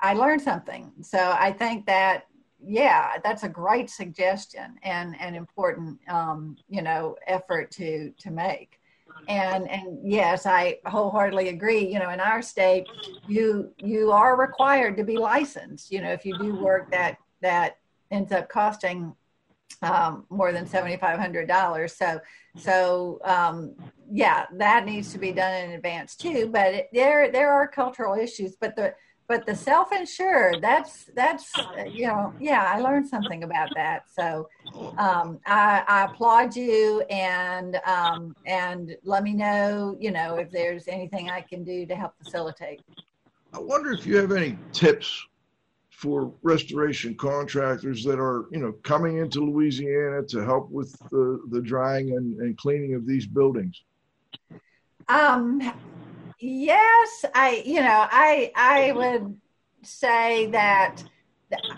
I learned something. So I think that yeah, that's a great suggestion and an important, um, you know, effort to to make. And and yes, I wholeheartedly agree. You know, in our state, you you are required to be licensed. You know, if you do work that that ends up costing um, more than seventy five hundred dollars. So so um, yeah, that needs to be done in advance too. But it, there there are cultural issues. But the but the self-insured that's that's uh, you know yeah i learned something about that. So um, I, I, applaud you and um, and let me know you know if there's anything i can do to help facilitate. I wonder if you have any tips for restoration contractors that are you know coming into louisiana to help with the, the drying and, and cleaning of these buildings? Um yes i you know i i would say that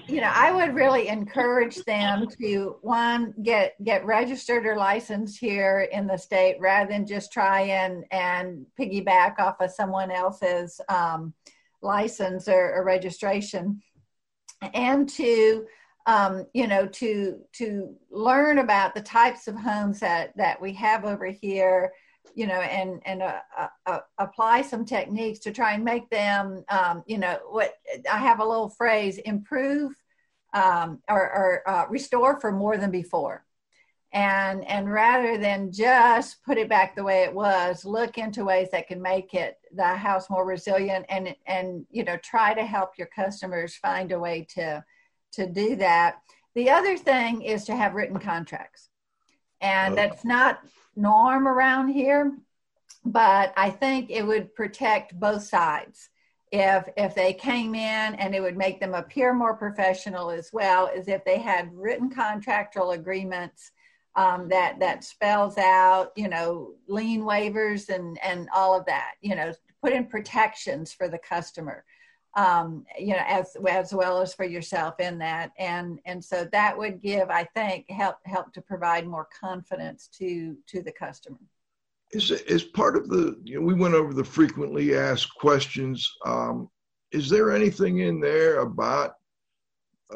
you know i would really encourage them to one get get registered or licensed here in the state rather than just try and and piggyback off of someone else's um, license or, or, registration. And to um, you know to to learn about the types of homes that that we have over here you know, and and uh, uh, uh, apply some techniques to try and make them, um, you know, what I have a little phrase: improve um, or, or uh, restore for more than before. And and rather than just put it back the way it was, look into ways that can make it the house more resilient, and and you know, try to help your customers find a way to to do that. The other thing is to have written contracts, and that's not norm around here, but I think it would protect both sides. If if they came in and it would make them appear more professional as well as if they had written contractual agreements um, that that spells out you know lien waivers and and all of that you know put in protections for the customer um, you know, as as well as for yourself in that, and and so that would give, I think, help help to provide more confidence to to the customer. Is is part of the you know we went over the frequently asked questions. Um, is there anything in there about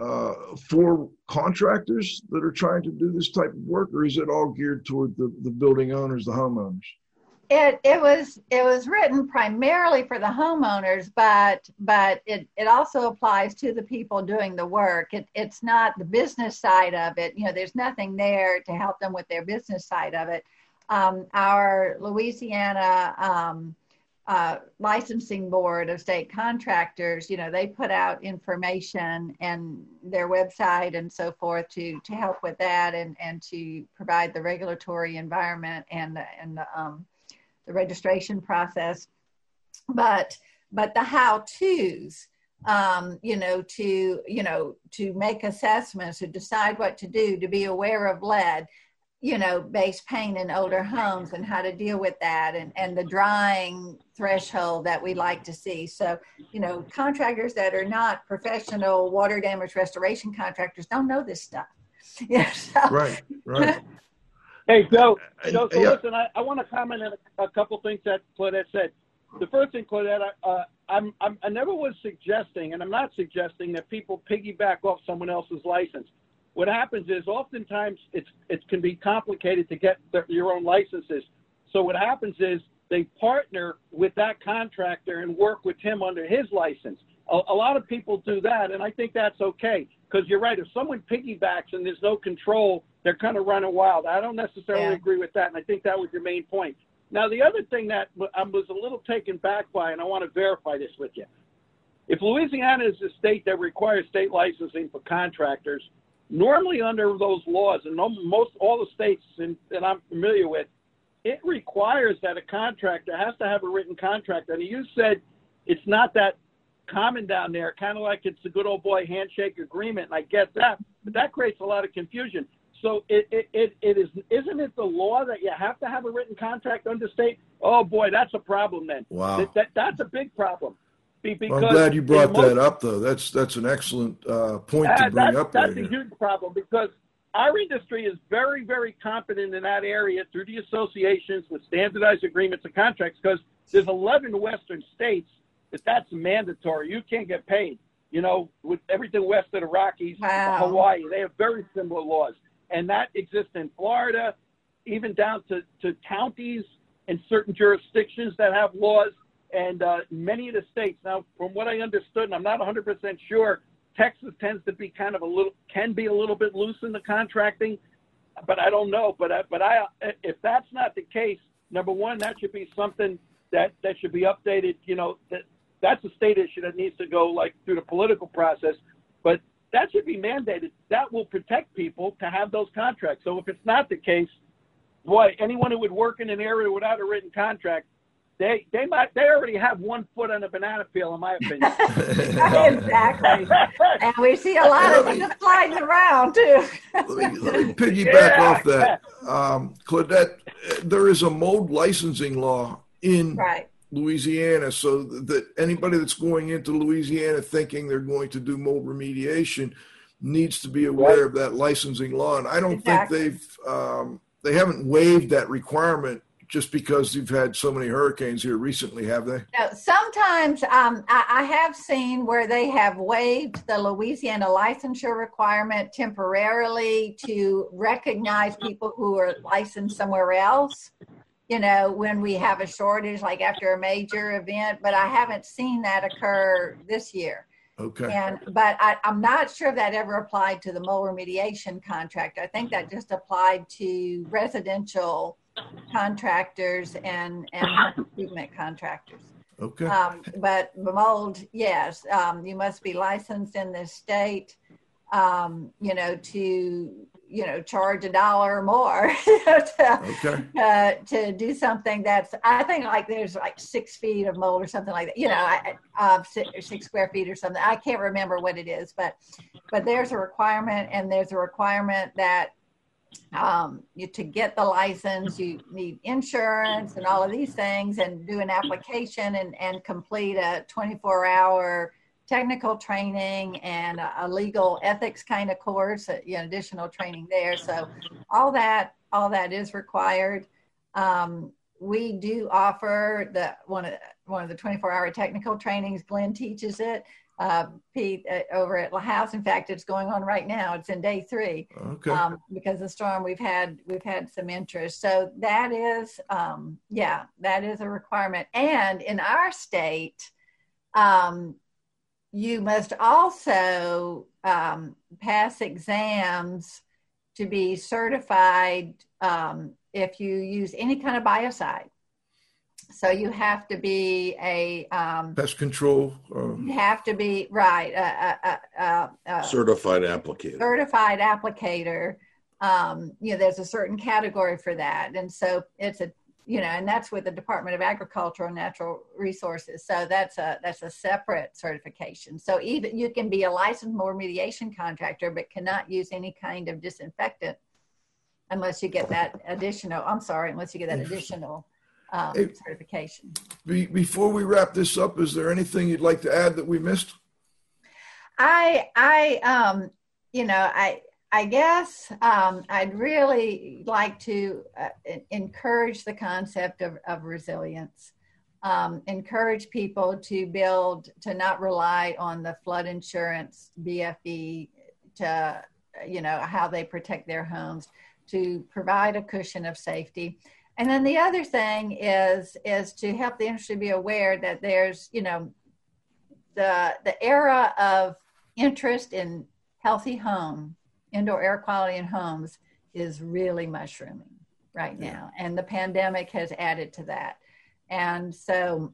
uh, for contractors that are trying to do this type of work, or is it all geared toward the, the building owners, the homeowners? It it was it was written primarily for the homeowners but but it it also applies to the people doing the work. It, it's not the business side of it. You know there's nothing there to help them with their business side of it. Um, our louisiana um, uh, licensing board of state contractors you know they put out information and their website and so forth to to help with that and and to provide the regulatory environment and the and the um, the registration process, but but the how tos, um, you know, to you know to make assessments, to decide what to do, to be aware of lead, you know, base paint in older homes and how to deal with that, and and the drying threshold that we like to see. So, you know, contractors that are not professional water damage restoration contractors don't know this stuff. Yeah, so, right, right. Hey, Joe. Joe, so yeah. listen, I, I want to comment on a, a couple things that Claudette said. The first thing, Claudette, uh, I'm, I'm, I never was suggesting, and I'm not suggesting that people piggyback off someone else's license. What happens is oftentimes it's it can be complicated to get the, your own licenses. So what happens is they partner with that contractor and work with him under his license. A, a lot of people do that, and I think that's okay because you're right. If someone piggybacks and there's no control they're kind of running wild. I don't necessarily yeah. agree with that, and I think that was your main point. Now, the other thing that I was a little taken back by, and I want to verify this with you. If Louisiana is a state that requires state licensing for contractors, normally under those laws, and most all the states in, that I'm familiar with, it requires that a contractor has to have a written contract. And you said it's not that common down there, kind of like it's a good old boy handshake agreement, and I get that, but that creates a lot of confusion. So it, it, it, it is isn't it the law that you have to have a written contract under state? Oh boy, that's a problem then. Wow, that, that that's a big problem. Because I'm glad you brought most, that up though. That's that's an excellent uh, point to bring that's, up. That's right a huge problem because our industry is very very competent in that area through the associations with standardized agreements and contracts because there's 11 Western states that that's mandatory. You can't get paid. You know, with everything west of the Rockies, wow. Hawaii, they have very similar laws and that exists in Florida, even down to, to counties and certain jurisdictions that have laws, and uh, many of the states. Now, from what I understood, and I'm not 100% sure, Texas tends to be kind of a little, can be a little bit loose in the contracting, but I don't know. But I, but I, if that's not the case, number one, that should be something that that should be updated. You know, that that's a state issue that needs to go like through the political process. But that should be mandated. That will protect people to have those contracts. So if it's not the case, boy, anyone who would work in an area without a written contract, they they might they already have one foot on a banana peel, in my opinion. exactly, and we see a lot of them sliding around too. let, me, let me piggyback yeah. off that, um, Claudette. There is a mold licensing law in right. Louisiana, so that anybody that's going into Louisiana thinking they're going to do mold remediation needs to be aware right. of that licensing law. And I don't exactly. think they've um, they haven't waived that requirement just because you've had so many hurricanes here recently, have they? No, sometimes um, I, I, have seen where they have waived the Louisiana licensure requirement temporarily to recognize people who are licensed somewhere else. You know, when we have a shortage, like after a major event, but I haven't seen that occur this year. Okay. And but I, am not sure if that ever applied to the mold remediation contract. I think that just applied to residential contractors and and improvement contractors. Okay. Um, but mold, yes, um, you must be licensed in this state. Um, you know to you know charge a dollar or more to, okay. uh, to do something that's I think like there's like six feet of mold or something like that. You know, uh, six, six square feet or something. I can't remember what it is, but but there's a requirement, and there's a requirement that um, you, to get the license, you need insurance and all of these things, and do an application and, and complete a 24 hour technical training and a, legal ethics kind of course, uh, you know, additional training there. So all that all that is required. Um, we do offer the one of one of the 24 hour technical trainings. Glenn teaches it uh, Pete uh, over at LaHouse. In fact, it's going on right now. It's in day three. Okay. Um, because the storm, we've had we've had some interest. So that is, um, yeah, that is a requirement. And in our state, um, you must also um, pass exams to be certified um, if you use any kind of biocide. So you have to be a um, pest control. Uh, you have to be right. A, certified applicator. Certified applicator. Um, you know, there's a certain category for that, and so it's a you know, and that's with the Department of Agriculture and Natural Resources. So that's a that's a separate certification. So even you can be a licensed mold remediation contractor, but cannot use any kind of disinfectant unless you get that additional. I'm sorry, unless you get that additional um, hey, certification. Be, before we wrap this up, is there anything you'd like to add that we missed? I, I, um, you know, I, I guess um, I'd really like to uh, encourage the concept of, of resilience. Um, encourage people to build, to not rely on the flood insurance, BFE, to, you know, how they protect their homes, to provide a cushion of safety. And then the other thing is is to help the industry be aware that there's you know the the era of interest in healthy home indoor air quality in homes is really mushrooming right now and the pandemic has added to that and so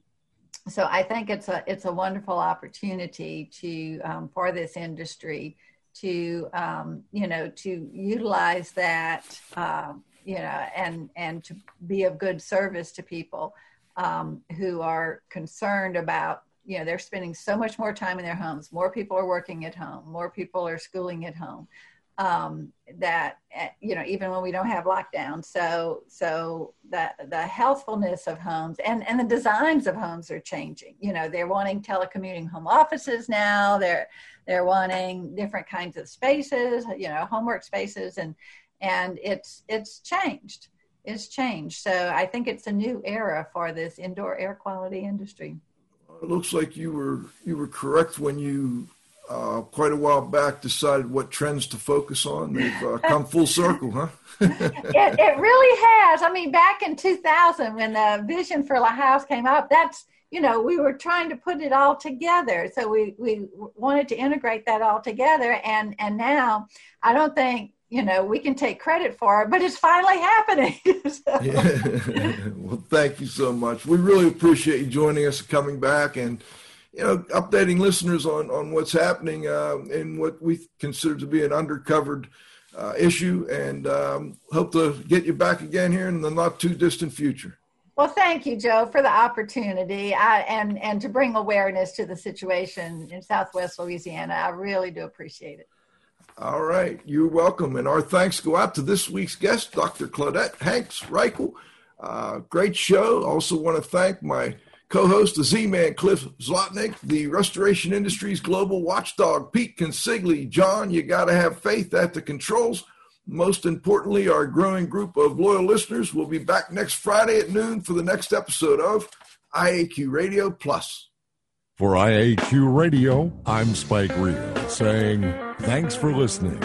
so i think it's a it's a wonderful opportunity to um, for this industry to um, you know to utilize that um, you know, and and to be of good service to people um, who are concerned about, you know, they're spending so much more time in their homes. More people are working at home. More people are schooling at home. Um, that eh, you know, even when we don't have lockdown, so so that the healthfulness of homes and and the designs of homes are changing. You know, they're wanting telecommuting home offices now. They're they're wanting different kinds of spaces. You know, homework spaces and and it's it's changed it's changed so i think it's a new era for this indoor air quality industry it looks like you were you were correct when you uh, quite a while back decided what trends to focus on they've uh, come full circle huh it, it really has i mean back in 2000 when the vision for LaHouse came up that's you know we were trying to put it all together so we we wanted to integrate that all together and and now i don't think you know, we can take credit for it, but it's finally happening. so. Well, thank you so much. We really appreciate you joining us and coming back. And, you know, updating listeners on, on what's happening uh, in what we consider to be an undercovered uh, issue and um, hope to get you back again here in the not too distant future. Well, thank you, Joe, for the opportunity I, and, and to bring awareness to the situation in Southwest Louisiana. I really do appreciate it. All right, you're welcome. And our thanks go out to this week's guest, Dr. Claudette Hanks Reichel. Uh, great show. Also want to thank my co-host, the Z-Man, Cliff Zlotnik, the Restoration Industries Global Watchdog, Pete Consigli. John, you got to have faith at the controls. Most importantly, our growing group of loyal listeners will be back next Friday at noon for the next episode of IAQ Radio Plus. For IAQ Radio, I'm Spike Real saying thanks for listening.